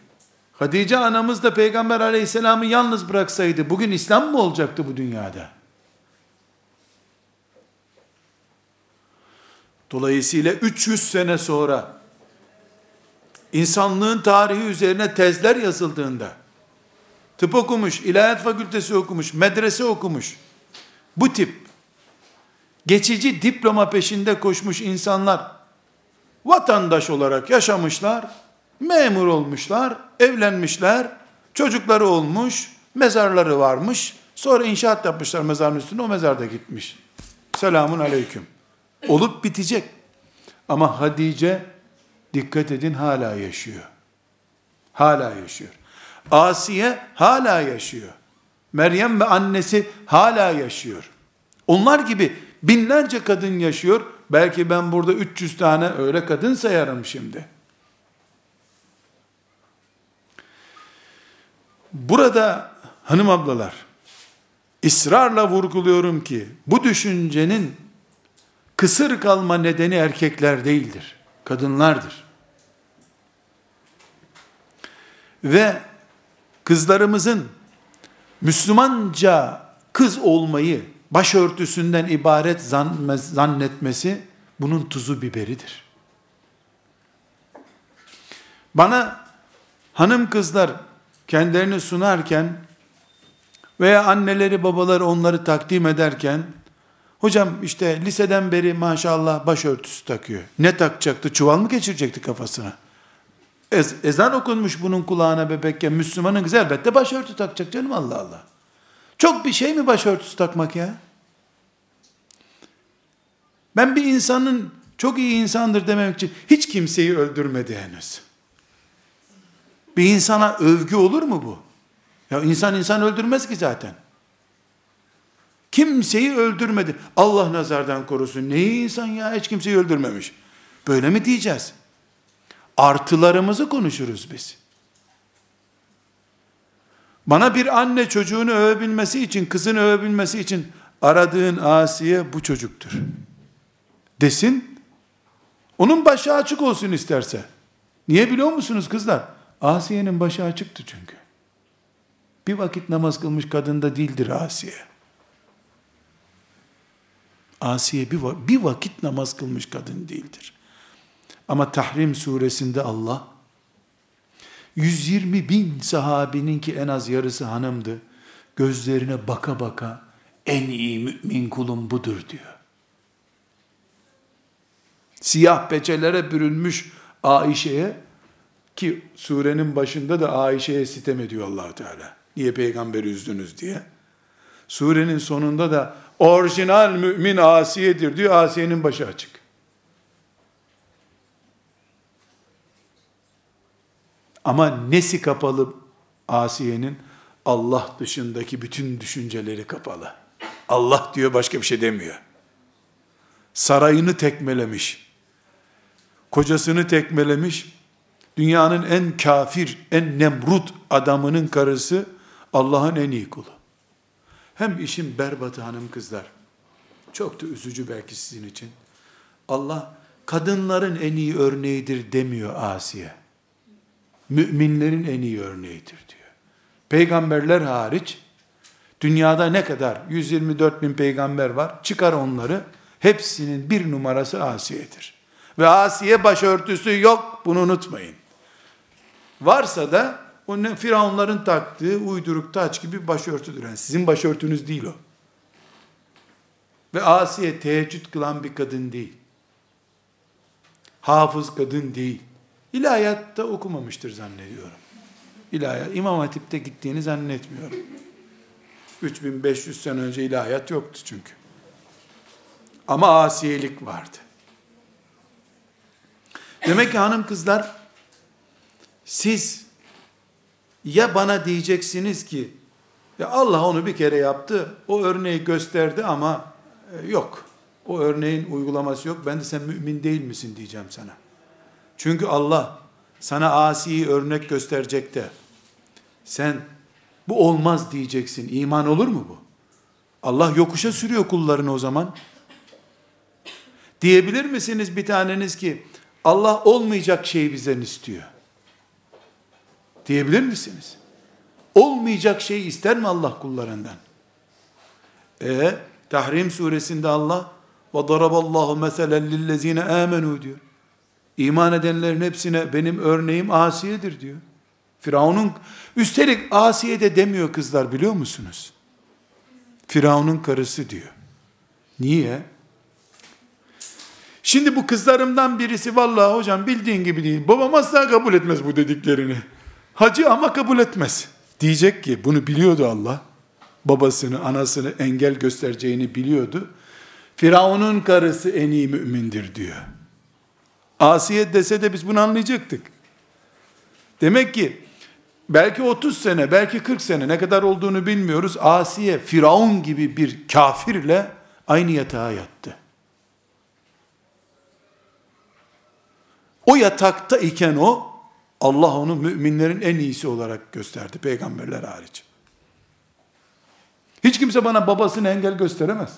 Hatice anamız da Peygamber aleyhisselamı yalnız bıraksaydı, bugün İslam mı olacaktı bu dünyada? Dolayısıyla 300 sene sonra, insanlığın tarihi üzerine tezler yazıldığında, tıp okumuş, ilahiyat fakültesi okumuş, medrese okumuş, bu tip geçici diploma peşinde koşmuş insanlar vatandaş olarak yaşamışlar, memur olmuşlar, evlenmişler, Çocukları olmuş, mezarları varmış. Sonra inşaat yapmışlar mezarın üstüne, o mezarda gitmiş. Selamun aleyküm. Olup bitecek. Ama Hadice, dikkat edin hala yaşıyor. Hala yaşıyor. Asiye hala yaşıyor. Meryem ve annesi hala yaşıyor. Onlar gibi binlerce kadın yaşıyor. Belki ben burada 300 tane öyle kadın sayarım şimdi. Burada hanım ablalar ısrarla vurguluyorum ki bu düşüncenin kısır kalma nedeni erkekler değildir. Kadınlardır. Ve kızlarımızın Müslümanca kız olmayı başörtüsünden ibaret zannetmesi bunun tuzu biberidir. Bana hanım kızlar kendilerini sunarken veya anneleri babaları onları takdim ederken hocam işte liseden beri maşallah başörtüsü takıyor. Ne takacaktı? Çuval mı geçirecekti kafasına? Ez, ezan okunmuş bunun kulağına bebekken Müslümanın kızı elbette başörtü takacak canım Allah Allah. Çok bir şey mi başörtüsü takmak ya? Ben bir insanın çok iyi insandır demek için hiç kimseyi öldürmedi henüz. Bir insana övgü olur mu bu? Ya insan insan öldürmez ki zaten. Kimseyi öldürmedi. Allah nazardan korusun. Neyi insan ya? Hiç kimseyi öldürmemiş. Böyle mi diyeceğiz? Artılarımızı konuşuruz biz. Bana bir anne çocuğunu övebilmesi için, kızını övebilmesi için aradığın Asiye bu çocuktur. Desin. Onun başı açık olsun isterse. Niye biliyor musunuz kızlar? Asiye'nin başı açıktı çünkü. Bir vakit namaz kılmış kadında değildir Asiye. Asiye bir, bir vakit namaz kılmış kadın değildir. Ama Tahrim suresinde Allah 120 bin sahabinin ki en az yarısı hanımdı. Gözlerine baka baka en iyi mümin kulum budur diyor. Siyah peçelere bürünmüş Aişe'ye ki surenin başında da Aişe'ye sitem ediyor allah Teala. Niye peygamberi üzdünüz diye. Surenin sonunda da orijinal mümin Asiye'dir diyor. Asiye'nin başı açık. Ama nesi kapalı Asiye'nin? Allah dışındaki bütün düşünceleri kapalı. Allah diyor başka bir şey demiyor. Sarayını tekmelemiş. Kocasını tekmelemiş. Dünyanın en kafir, en nemrut adamının karısı Allah'ın en iyi kulu. Hem işin berbatı hanım kızlar. Çok da üzücü belki sizin için. Allah kadınların en iyi örneğidir demiyor Asiye müminlerin en iyi örneğidir diyor. Peygamberler hariç dünyada ne kadar 124 bin peygamber var çıkar onları hepsinin bir numarası Asiye'dir. Ve Asiye başörtüsü yok bunu unutmayın. Varsa da o ne firavunların taktığı uyduruk taç gibi başörtüdür. Yani sizin başörtünüz değil o. Ve Asiye teheccüd kılan bir kadın değil. Hafız kadın değil. İlahiyatta okumamıştır zannediyorum. İlahiyat, İmam Hatip'te gittiğini zannetmiyorum. 3500 sene önce ilahiyat yoktu çünkü. Ama asiyelik vardı. Demek ki hanım kızlar, siz ya bana diyeceksiniz ki, ya Allah onu bir kere yaptı, o örneği gösterdi ama e, yok. O örneğin uygulaması yok. Ben de sen mümin değil misin diyeceğim sana. Çünkü Allah sana asiyi örnek gösterecek de sen bu olmaz diyeceksin. İman olur mu bu? Allah yokuşa sürüyor kullarını o zaman. Diyebilir misiniz bir taneniz ki Allah olmayacak şeyi bizden istiyor? Diyebilir misiniz? Olmayacak şey ister mi Allah kullarından? E Tahrim suresinde Allah ve daraballahu meselen lillezine amenu diyor. İman edenlerin hepsine benim örneğim Asiye'dir diyor. Firavun'un, üstelik Asiye de demiyor kızlar biliyor musunuz? Firavun'un karısı diyor. Niye? Şimdi bu kızlarımdan birisi vallahi hocam bildiğin gibi değil. Babam asla kabul etmez bu dediklerini. Hacı ama kabul etmez. Diyecek ki bunu biliyordu Allah. Babasını, anasını engel göstereceğini biliyordu. Firavun'un karısı en iyi mümindir diyor. Asiye dese de biz bunu anlayacaktık. Demek ki belki 30 sene, belki 40 sene ne kadar olduğunu bilmiyoruz. Asiye Firavun gibi bir kafirle aynı yatağa yattı. O yatakta iken o Allah onu müminlerin en iyisi olarak gösterdi peygamberler hariç. Hiç kimse bana babasını engel gösteremez.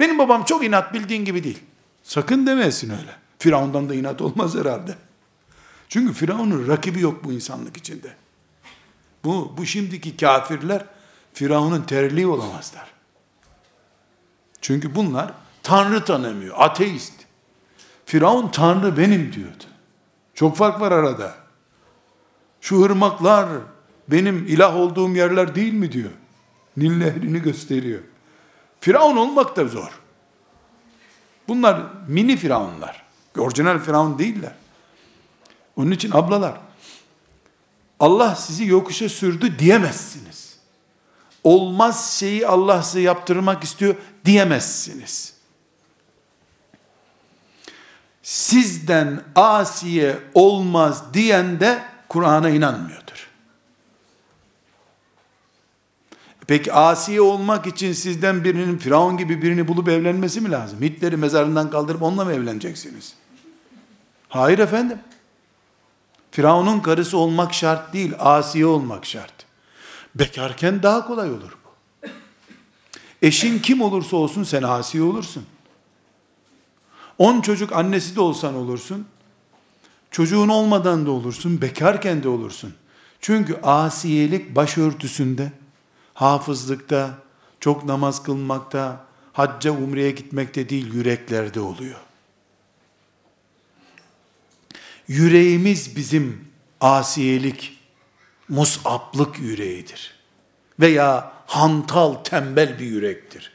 Benim babam çok inat bildiğin gibi değil. Sakın demesin öyle. Firavundan da inat olmaz herhalde. Çünkü Firavun'un rakibi yok bu insanlık içinde. Bu, bu şimdiki kafirler Firavun'un terliği olamazlar. Çünkü bunlar Tanrı tanımıyor, ateist. Firavun Tanrı benim diyordu. Çok fark var arada. Şu ırmaklar benim ilah olduğum yerler değil mi diyor. Nil nehrini gösteriyor. Firavun olmak da zor. Bunlar mini firavunlar. Orijinal firavun değiller. Onun için ablalar, Allah sizi yokuşa sürdü diyemezsiniz. Olmaz şeyi Allah size yaptırmak istiyor diyemezsiniz. Sizden asiye olmaz diyen de Kur'an'a inanmıyordur. Peki asiye olmak için sizden birinin Firavun gibi birini bulup evlenmesi mi lazım? Hitler'i mezarından kaldırıp onunla mı evleneceksiniz? Hayır efendim. Firavun'un karısı olmak şart değil, asiye olmak şart. Bekarken daha kolay olur bu. Eşin kim olursa olsun sen asiye olursun. On çocuk annesi de olsan olursun. Çocuğun olmadan da olursun, bekarken de olursun. Çünkü asiyelik başörtüsünde, hafızlıkta, çok namaz kılmakta, hacca umreye gitmekte değil, yüreklerde oluyor. Yüreğimiz bizim asiyelik, musaplık yüreğidir. Veya hantal, tembel bir yürektir.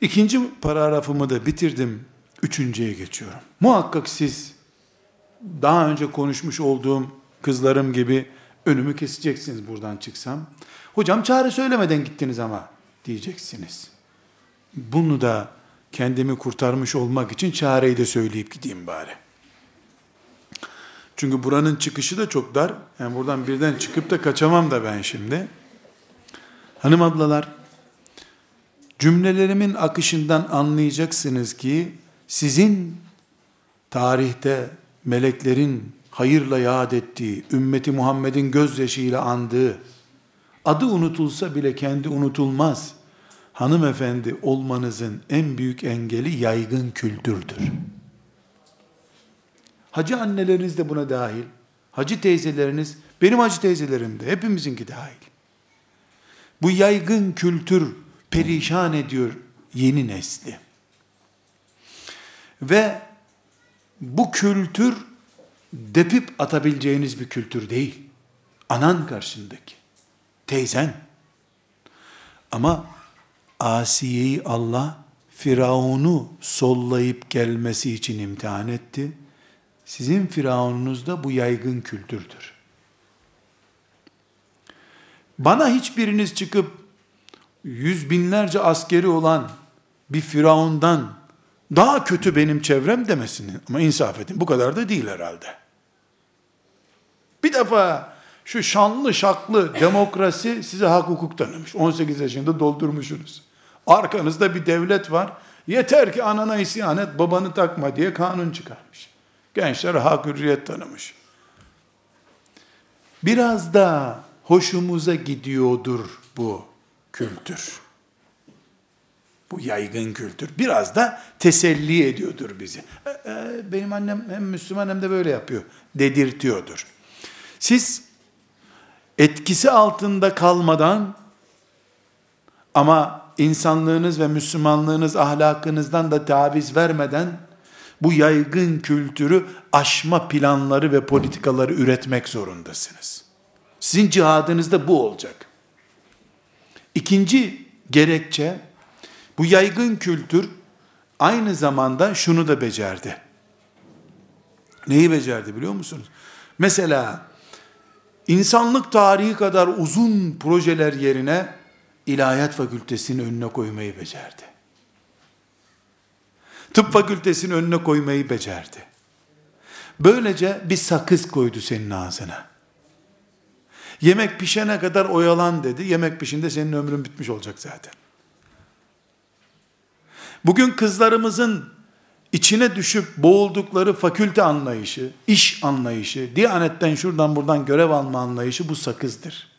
İkinci paragrafımı da bitirdim. Üçüncüye geçiyorum. Muhakkak siz daha önce konuşmuş olduğum kızlarım gibi önümü keseceksiniz buradan çıksam. Hocam çare söylemeden gittiniz ama diyeceksiniz. Bunu da kendimi kurtarmış olmak için çareyi de söyleyip gideyim bari. Çünkü buranın çıkışı da çok dar. Yani buradan birden çıkıp da kaçamam da ben şimdi. Hanım ablalar, cümlelerimin akışından anlayacaksınız ki sizin tarihte meleklerin hayırla yad ettiği, ümmeti Muhammed'in gözyaşıyla andığı, adı unutulsa bile kendi unutulmaz, hanımefendi olmanızın en büyük engeli yaygın kültürdür. Hacı anneleriniz de buna dahil. Hacı teyzeleriniz, benim hacı teyzelerim de, hepimizinki dahil. Bu yaygın kültür perişan ediyor yeni nesli. Ve bu kültür depip atabileceğiniz bir kültür değil. Anan karşındaki, teyzen. Ama Asiye'yi Allah Firavun'u sollayıp gelmesi için imtihan etti. Sizin Firavun'unuz da bu yaygın kültürdür. Bana hiçbiriniz çıkıp yüz binlerce askeri olan bir Firavun'dan daha kötü benim çevrem demesin. Ama insaf edin. Bu kadar da değil herhalde. Bir defa şu şanlı şaklı demokrasi size hak hukuk tanımış. 18 yaşında doldurmuşsunuz. Arkanızda bir devlet var. Yeter ki anana isyan et, babanı takma diye kanun çıkarmış. Gençler hak hürriyet tanımış. Biraz da hoşumuza gidiyordur bu kültür. Bu yaygın kültür. Biraz da teselli ediyordur bizi. E, e, benim annem hem Müslüman hem de böyle yapıyor. Dedirtiyordur. Siz etkisi altında kalmadan ama insanlığınız ve Müslümanlığınız ahlakınızdan da taviz vermeden bu yaygın kültürü aşma planları ve politikaları üretmek zorundasınız. Sizin cihadınız da bu olacak. İkinci gerekçe bu yaygın kültür aynı zamanda şunu da becerdi. Neyi becerdi biliyor musunuz? Mesela insanlık tarihi kadar uzun projeler yerine ilahiyat fakültesinin önüne koymayı becerdi. Tıp fakültesinin önüne koymayı becerdi. Böylece bir sakız koydu senin ağzına. Yemek pişene kadar oyalan dedi. Yemek pişinde senin ömrün bitmiş olacak zaten. Bugün kızlarımızın içine düşüp boğuldukları fakülte anlayışı, iş anlayışı, diyanetten şuradan buradan görev alma anlayışı bu sakızdır.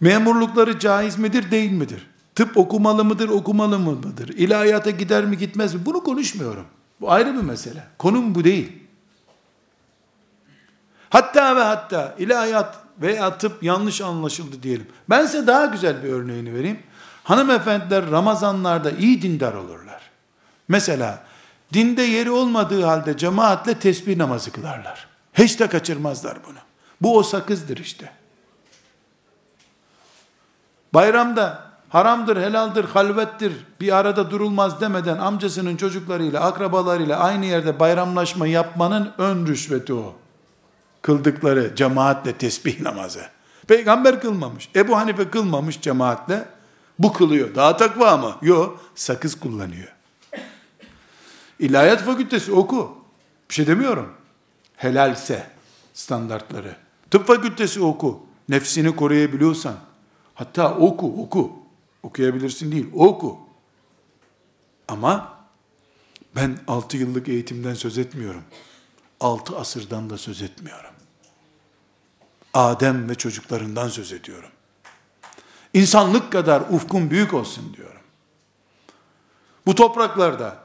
Memurlukları caiz midir, değil midir? Tıp okumalı mıdır, okumalı mıdır? İlahiyata gider mi, gitmez mi? Bunu konuşmuyorum. Bu ayrı bir mesele. Konum bu değil. Hatta ve hatta ilahiyat veya tıp yanlış anlaşıldı diyelim. Ben size daha güzel bir örneğini vereyim. Hanımefendiler Ramazanlarda iyi dindar olurlar. Mesela dinde yeri olmadığı halde cemaatle tesbih namazı kılarlar. Hiç de kaçırmazlar bunu. Bu o sakızdır işte. Bayramda haramdır, helaldir, halvettir, bir arada durulmaz demeden amcasının çocuklarıyla, akrabalarıyla aynı yerde bayramlaşma yapmanın ön rüşveti o. Kıldıkları cemaatle tesbih namazı. Peygamber kılmamış. Ebu Hanife kılmamış cemaatle. Bu kılıyor. Daha takva mı? Yok. Sakız kullanıyor. İlahiyat fakültesi oku. Bir şey demiyorum. Helalse standartları. Tıp fakültesi oku. Nefsini koruyabiliyorsan. Hatta oku, oku. Okuyabilirsin değil, oku. Ama ben 6 yıllık eğitimden söz etmiyorum. 6 asırdan da söz etmiyorum. Adem ve çocuklarından söz ediyorum. İnsanlık kadar ufkun büyük olsun diyorum. Bu topraklarda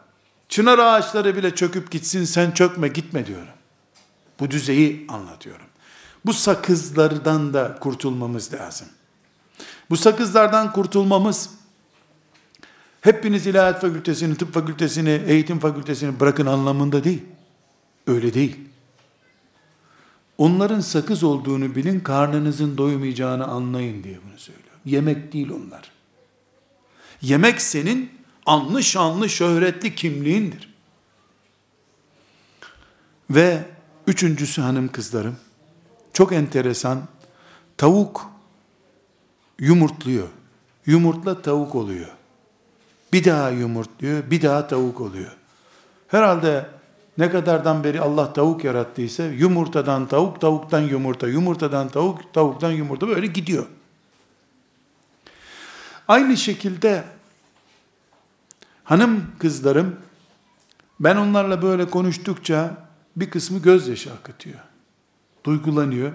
çınar ağaçları bile çöküp gitsin sen çökme gitme diyorum. Bu düzeyi anlatıyorum. Bu sakızlardan da kurtulmamız lazım. Bu sakızlardan kurtulmamız hepiniz ilahiyat fakültesini, tıp fakültesini, eğitim fakültesini bırakın anlamında değil. Öyle değil. Onların sakız olduğunu bilin, karnınızın doymayacağını anlayın diye bunu söylüyor. Yemek değil onlar. Yemek senin anlı şanlı şöhretli kimliğindir. Ve üçüncüsü hanım kızlarım, çok enteresan, tavuk yumurtluyor. Yumurtla tavuk oluyor. Bir daha yumurtluyor, bir daha tavuk oluyor. Herhalde ne kadardan beri Allah tavuk yarattıysa yumurtadan tavuk, tavuktan yumurta, yumurtadan tavuk, tavuktan yumurta böyle gidiyor. Aynı şekilde hanım kızlarım ben onlarla böyle konuştukça bir kısmı gözyaşı akıtıyor. Duygulanıyor.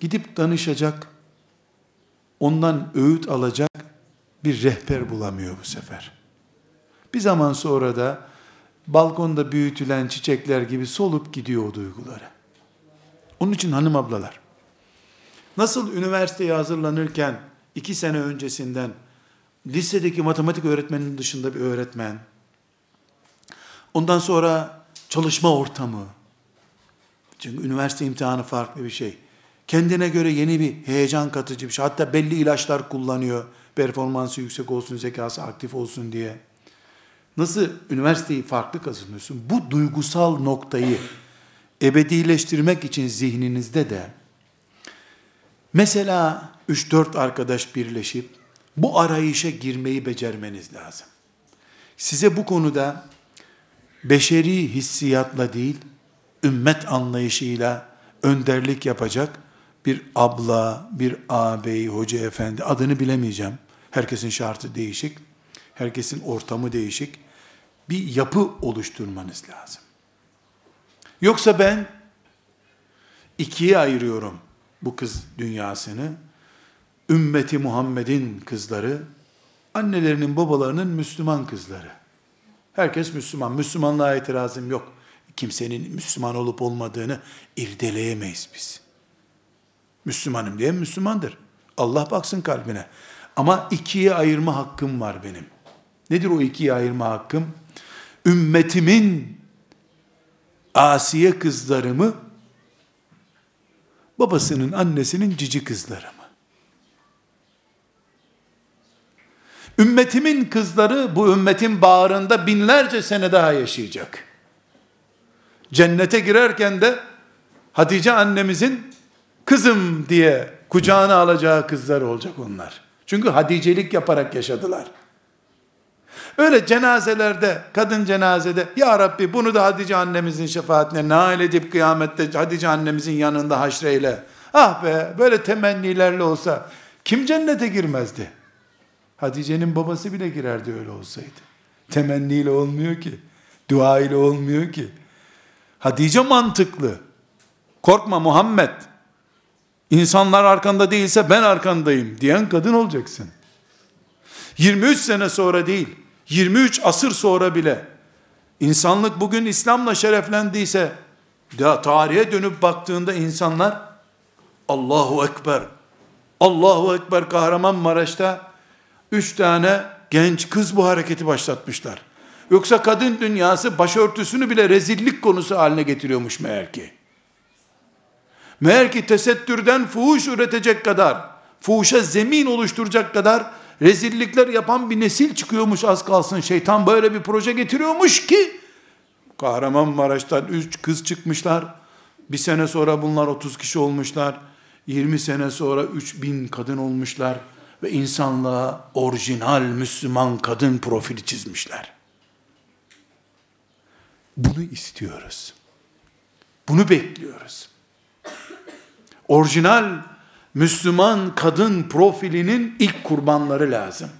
Gidip danışacak, ondan öğüt alacak bir rehber bulamıyor bu sefer. Bir zaman sonra da balkonda büyütülen çiçekler gibi solup gidiyor o duyguları. Onun için hanım ablalar, nasıl üniversiteye hazırlanırken iki sene öncesinden lisedeki matematik öğretmeninin dışında bir öğretmen, ondan sonra çalışma ortamı, çünkü üniversite imtihanı farklı bir şey. Kendine göre yeni bir heyecan katıcı bir şey. Hatta belli ilaçlar kullanıyor. Performansı yüksek olsun, zekası aktif olsun diye. Nasıl üniversiteyi farklı kazanıyorsun? Bu duygusal noktayı ebedileştirmek için zihninizde de mesela 3-4 arkadaş birleşip bu arayışa girmeyi becermeniz lazım. Size bu konuda beşeri hissiyatla değil, ümmet anlayışıyla önderlik yapacak bir abla, bir ağabey, hoca efendi adını bilemeyeceğim. Herkesin şartı değişik. Herkesin ortamı değişik. Bir yapı oluşturmanız lazım. Yoksa ben ikiye ayırıyorum bu kız dünyasını. Ümmeti Muhammed'in kızları, annelerinin babalarının Müslüman kızları. Herkes Müslüman. Müslümanlığa itirazım yok. Kimsenin Müslüman olup olmadığını irdeleyemeyiz biz. Müslümanım diye Müslümandır. Allah baksın kalbine. Ama ikiye ayırma hakkım var benim. Nedir o ikiye ayırma hakkım? Ümmetimin asiye kızlarımı babasının annesinin cici kızları mı? Ümmetimin kızları bu ümmetin bağrında binlerce sene daha yaşayacak. Cennete girerken de Hatice annemizin kızım diye kucağına alacağı kızlar olacak onlar. Çünkü hadicelik yaparak yaşadılar. Öyle cenazelerde, kadın cenazede, Ya Rabbi bunu da Hatice annemizin şefaatine nail edip kıyamette Hatice annemizin yanında haşreyle. Ah be, böyle temennilerle olsa kim cennete girmezdi? Hatice'nin babası bile girerdi öyle olsaydı. Temenniyle olmuyor ki. Dua ile olmuyor ki. Hatice mantıklı. Korkma Muhammed. İnsanlar arkanda değilse ben arkandayım diyen kadın olacaksın. 23 sene sonra değil, 23 asır sonra bile insanlık bugün İslam'la şereflendiyse da tarihe dönüp baktığında insanlar Allahu Ekber Allahu Ekber Kahramanmaraş'ta üç tane genç kız bu hareketi başlatmışlar. Yoksa kadın dünyası başörtüsünü bile rezillik konusu haline getiriyormuş meğer ki. Meğer ki tesettürden fuhuş üretecek kadar, fuhuşa zemin oluşturacak kadar rezillikler yapan bir nesil çıkıyormuş az kalsın. Şeytan böyle bir proje getiriyormuş ki, Kahramanmaraş'tan üç kız çıkmışlar. Bir sene sonra bunlar 30 kişi olmuşlar. 20 sene sonra 3000 kadın olmuşlar ve insanlığa orijinal Müslüman kadın profili çizmişler. Bunu istiyoruz. Bunu bekliyoruz. Orijinal Müslüman kadın profilinin ilk kurbanları lazım.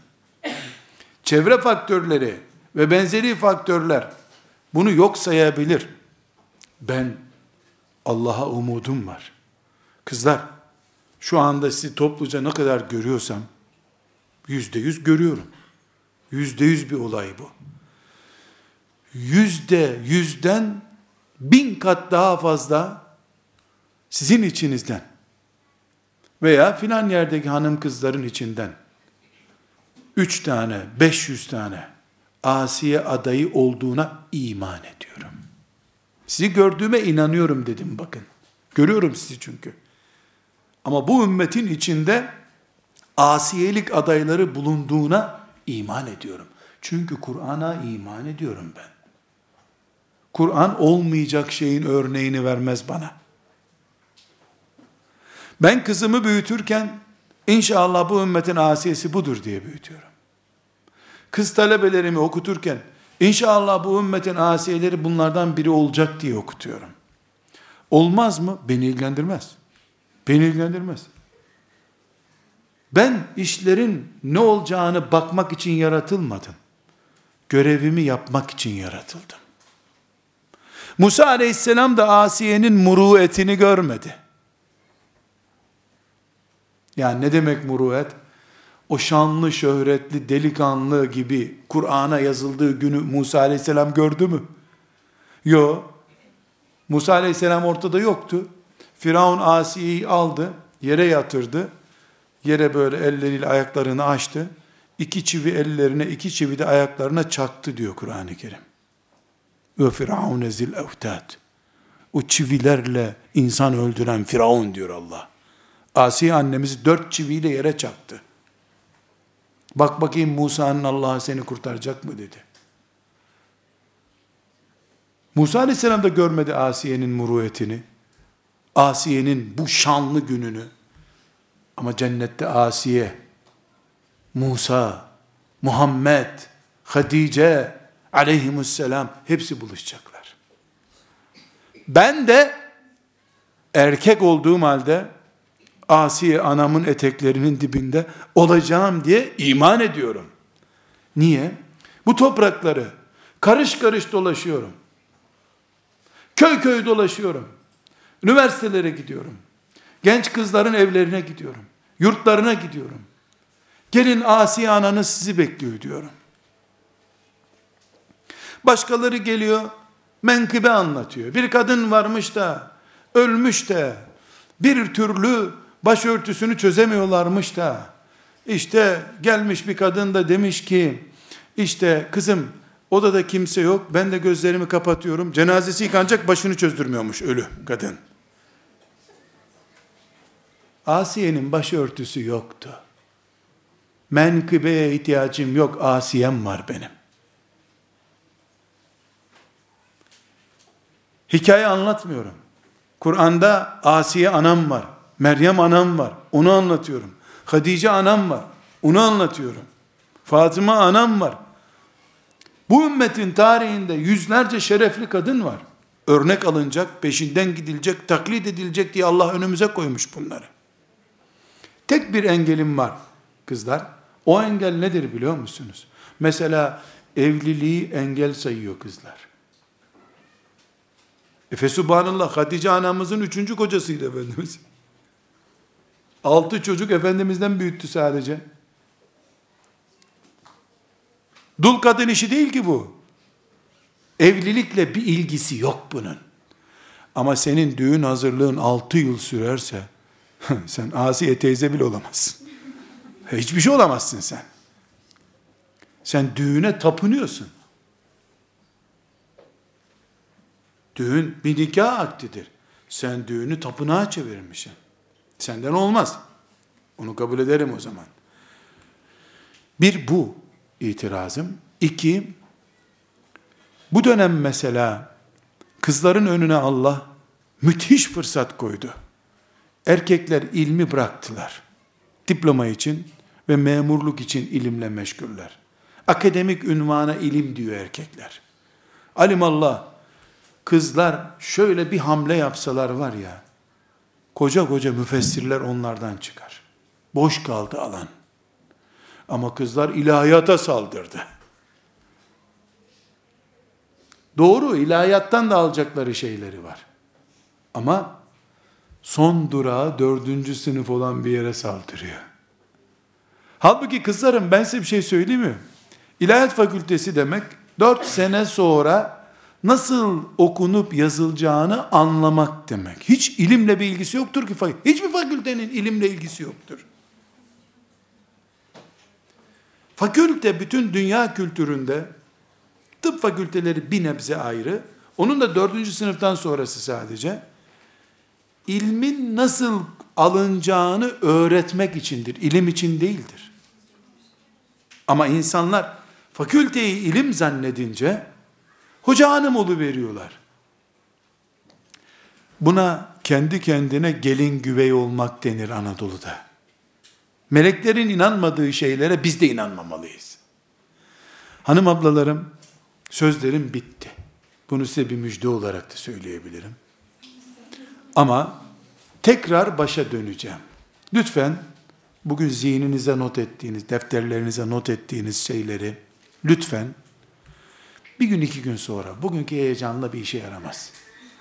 Çevre faktörleri ve benzeri faktörler bunu yok sayabilir. Ben Allah'a umudum var. Kızlar, şu anda sizi topluca ne kadar görüyorsam, yüzde yüz görüyorum. Yüzde yüz bir olay bu. Yüzde yüzden bin kat daha fazla sizin içinizden veya filan yerdeki hanım kızların içinden üç tane, beş yüz tane Asiye adayı olduğuna iman ediyorum. Sizi gördüğüme inanıyorum dedim bakın. Görüyorum sizi çünkü. Ama bu ümmetin içinde asiyelik adayları bulunduğuna iman ediyorum. Çünkü Kur'an'a iman ediyorum ben. Kur'an olmayacak şeyin örneğini vermez bana. Ben kızımı büyütürken inşallah bu ümmetin asiyesi budur diye büyütüyorum. Kız talebelerimi okuturken inşallah bu ümmetin asiyeleri bunlardan biri olacak diye okutuyorum. Olmaz mı? Beni ilgilendirmez. Beni ilgilendirmez. Ben işlerin ne olacağını bakmak için yaratılmadım. Görevimi yapmak için yaratıldım. Musa aleyhisselam da Asiye'nin muruetini görmedi. Yani ne demek muruet? O şanlı, şöhretli, delikanlı gibi Kur'an'a yazıldığı günü Musa aleyhisselam gördü mü? Yok. Musa aleyhisselam ortada yoktu. Firavun Asiye'yi aldı, yere yatırdı. Yere böyle elleriyle ayaklarını açtı. İki çivi ellerine, iki çivi de ayaklarına çaktı diyor Kur'an-ı Kerim. Ve firavun zil evtad. O çivilerle insan öldüren Firavun diyor Allah. Asiye annemizi dört çiviyle yere çaktı. Bak bakayım Musa'nın Allah'a seni kurtaracak mı dedi. Musa aleyhisselam da görmedi Asiye'nin muruetini. Asiye'nin bu şanlı gününü. Ama cennette Asiye, Musa, Muhammed, Hatice aleyhimusselam hepsi buluşacaklar. Ben de erkek olduğum halde Asiye anamın eteklerinin dibinde olacağım diye iman ediyorum. Niye? Bu toprakları karış karış dolaşıyorum. Köy köy dolaşıyorum. Üniversitelere gidiyorum. Genç kızların evlerine gidiyorum. Yurtlarına gidiyorum. Gelin Asiye ananız sizi bekliyor diyorum. Başkaları geliyor, menkıbe anlatıyor. Bir kadın varmış da, ölmüş de, bir türlü başörtüsünü çözemiyorlarmış da, işte gelmiş bir kadın da demiş ki, işte kızım odada kimse yok, ben de gözlerimi kapatıyorum, cenazesi yıkanacak başını çözdürmüyormuş ölü kadın. Asiye'nin başörtüsü yoktu. Menkıbeye ihtiyacım yok, Asiyem var benim. Hikaye anlatmıyorum. Kur'an'da Asiye anam var. Meryem anam var. Onu anlatıyorum. Hadice anam var. Onu anlatıyorum. Fatıma anam var. Bu ümmetin tarihinde yüzlerce şerefli kadın var. Örnek alınacak, peşinden gidilecek, taklit edilecek diye Allah önümüze koymuş bunları. Tek bir engelim var kızlar. O engel nedir biliyor musunuz? Mesela evliliği engel sayıyor kızlar. Efe subhanallah Hatice anamızın üçüncü kocasıydı Efendimiz. Altı çocuk Efendimiz'den büyüttü sadece. Dul kadın işi değil ki bu. Evlilikle bir ilgisi yok bunun. Ama senin düğün hazırlığın altı yıl sürerse, sen Asiye teyze bile olamazsın. Hiçbir şey olamazsın sen. Sen düğüne tapınıyorsun. Düğün bir nikah aktidir. Sen düğünü tapınağa çevirmişsin. Senden olmaz. Onu kabul ederim o zaman. Bir bu itirazım. İki, bu dönem mesela kızların önüne Allah müthiş fırsat koydu. Erkekler ilmi bıraktılar. Diploma için ve memurluk için ilimle meşguller. Akademik ünvana ilim diyor erkekler. Alimallah kızlar şöyle bir hamle yapsalar var ya, koca koca müfessirler onlardan çıkar. Boş kaldı alan. Ama kızlar ilahiyata saldırdı. Doğru, ilahiyattan da alacakları şeyleri var. Ama son durağı dördüncü sınıf olan bir yere saldırıyor. Halbuki kızlarım ben size bir şey söyleyeyim mi? İlahiyat fakültesi demek dört sene sonra nasıl okunup yazılacağını anlamak demek. Hiç ilimle bir ilgisi yoktur ki. Hiçbir fakültenin ilimle ilgisi yoktur. Fakülte bütün dünya kültüründe tıp fakülteleri bir nebze ayrı. Onun da dördüncü sınıftan sonrası sadece. ilmin nasıl alınacağını öğretmek içindir. ilim için değildir. Ama insanlar fakülteyi ilim zannedince hoca hanım veriyorlar. Buna kendi kendine gelin güvey olmak denir Anadolu'da. Meleklerin inanmadığı şeylere biz de inanmamalıyız. Hanım ablalarım, sözlerim bitti. Bunu size bir müjde olarak da söyleyebilirim. Ama tekrar başa döneceğim. Lütfen bugün zihninize not ettiğiniz, defterlerinize not ettiğiniz şeyleri lütfen bir gün iki gün sonra bugünkü heyecanla bir işe yaramaz.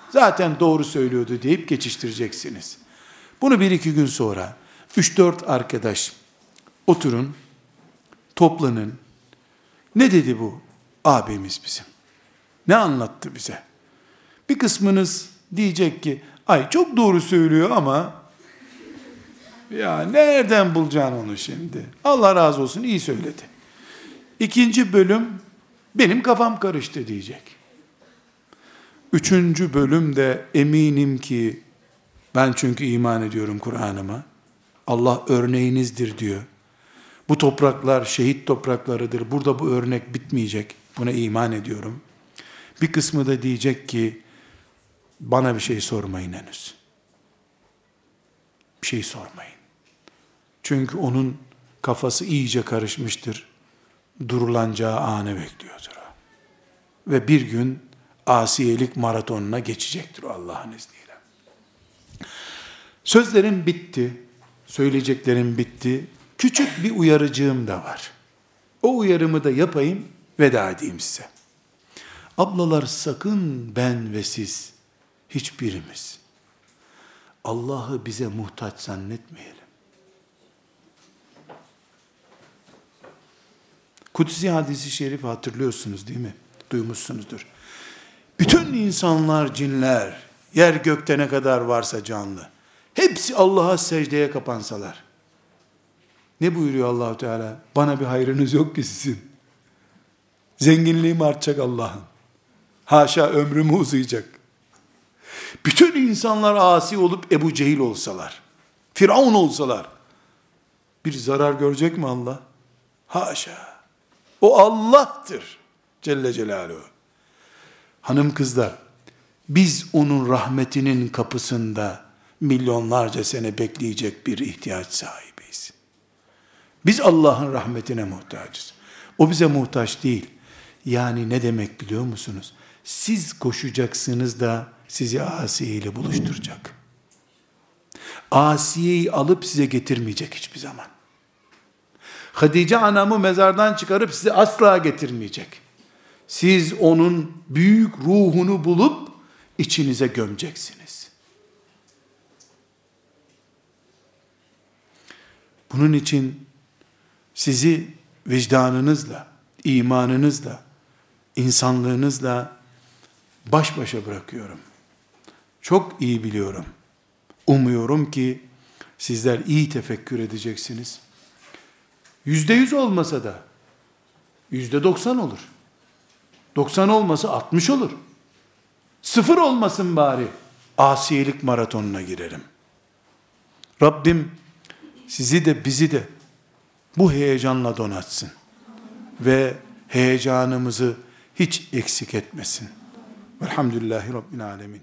Zaten doğru söylüyordu deyip geçiştireceksiniz. Bunu bir iki gün sonra 3-4 arkadaş oturun, toplanın. Ne dedi bu abimiz bizim? Ne anlattı bize? Bir kısmınız diyecek ki, ay çok doğru söylüyor ama ya nereden bulacaksın onu şimdi? Allah razı olsun iyi söyledi. İkinci bölüm benim kafam karıştı diyecek. Üçüncü bölüm de eminim ki ben çünkü iman ediyorum Kur'an'ıma. Allah örneğinizdir diyor. Bu topraklar şehit topraklarıdır. Burada bu örnek bitmeyecek. Buna iman ediyorum. Bir kısmı da diyecek ki bana bir şey sormayın henüz. Bir şey sormayın. Çünkü onun kafası iyice karışmıştır. Durulanacağı anı bekliyordur o. Ve bir gün asiyelik maratonuna geçecektir Allah'ın izniyle. Sözlerim bitti. Söyleyeceklerim bitti. Küçük bir uyarıcığım da var. O uyarımı da yapayım, veda edeyim size. Ablalar sakın ben ve siz, hiçbirimiz, Allah'ı bize muhtaç zannetmeyelim. Kutsi hadisi şerifi hatırlıyorsunuz değil mi? Duymuşsunuzdur. Bütün insanlar, cinler, yer gökte ne kadar varsa canlı, Hepsi Allah'a secdeye kapansalar. Ne buyuruyor Allahu Teala? Bana bir hayrınız yok ki sizin. Zenginliğim artacak Allah'ın. Haşa ömrümü uzayacak. Bütün insanlar asi olup Ebu Cehil olsalar, Firavun olsalar, bir zarar görecek mi Allah? Haşa. O Allah'tır. Celle Celaluhu. Hanım kızlar, biz onun rahmetinin kapısında milyonlarca sene bekleyecek bir ihtiyaç sahibiyiz. Biz Allah'ın rahmetine muhtacız. O bize muhtaç değil. Yani ne demek biliyor musunuz? Siz koşacaksınız da sizi Asiye ile buluşturacak. Asiye'yi alıp size getirmeyecek hiçbir zaman. Hatice anamı mezardan çıkarıp size asla getirmeyecek. Siz onun büyük ruhunu bulup içinize gömeceksiniz. Bunun için sizi vicdanınızla, imanınızla, insanlığınızla baş başa bırakıyorum. Çok iyi biliyorum. Umuyorum ki sizler iyi tefekkür edeceksiniz. Yüzde yüz olmasa da yüzde doksan olur. Doksan olmasa altmış olur. Sıfır olmasın bari. Asiyelik maratonuna girerim. Rabbim sizi de bizi de bu heyecanla donatsın. Ve heyecanımızı hiç eksik etmesin. Velhamdülillahi Rabbil Alemin.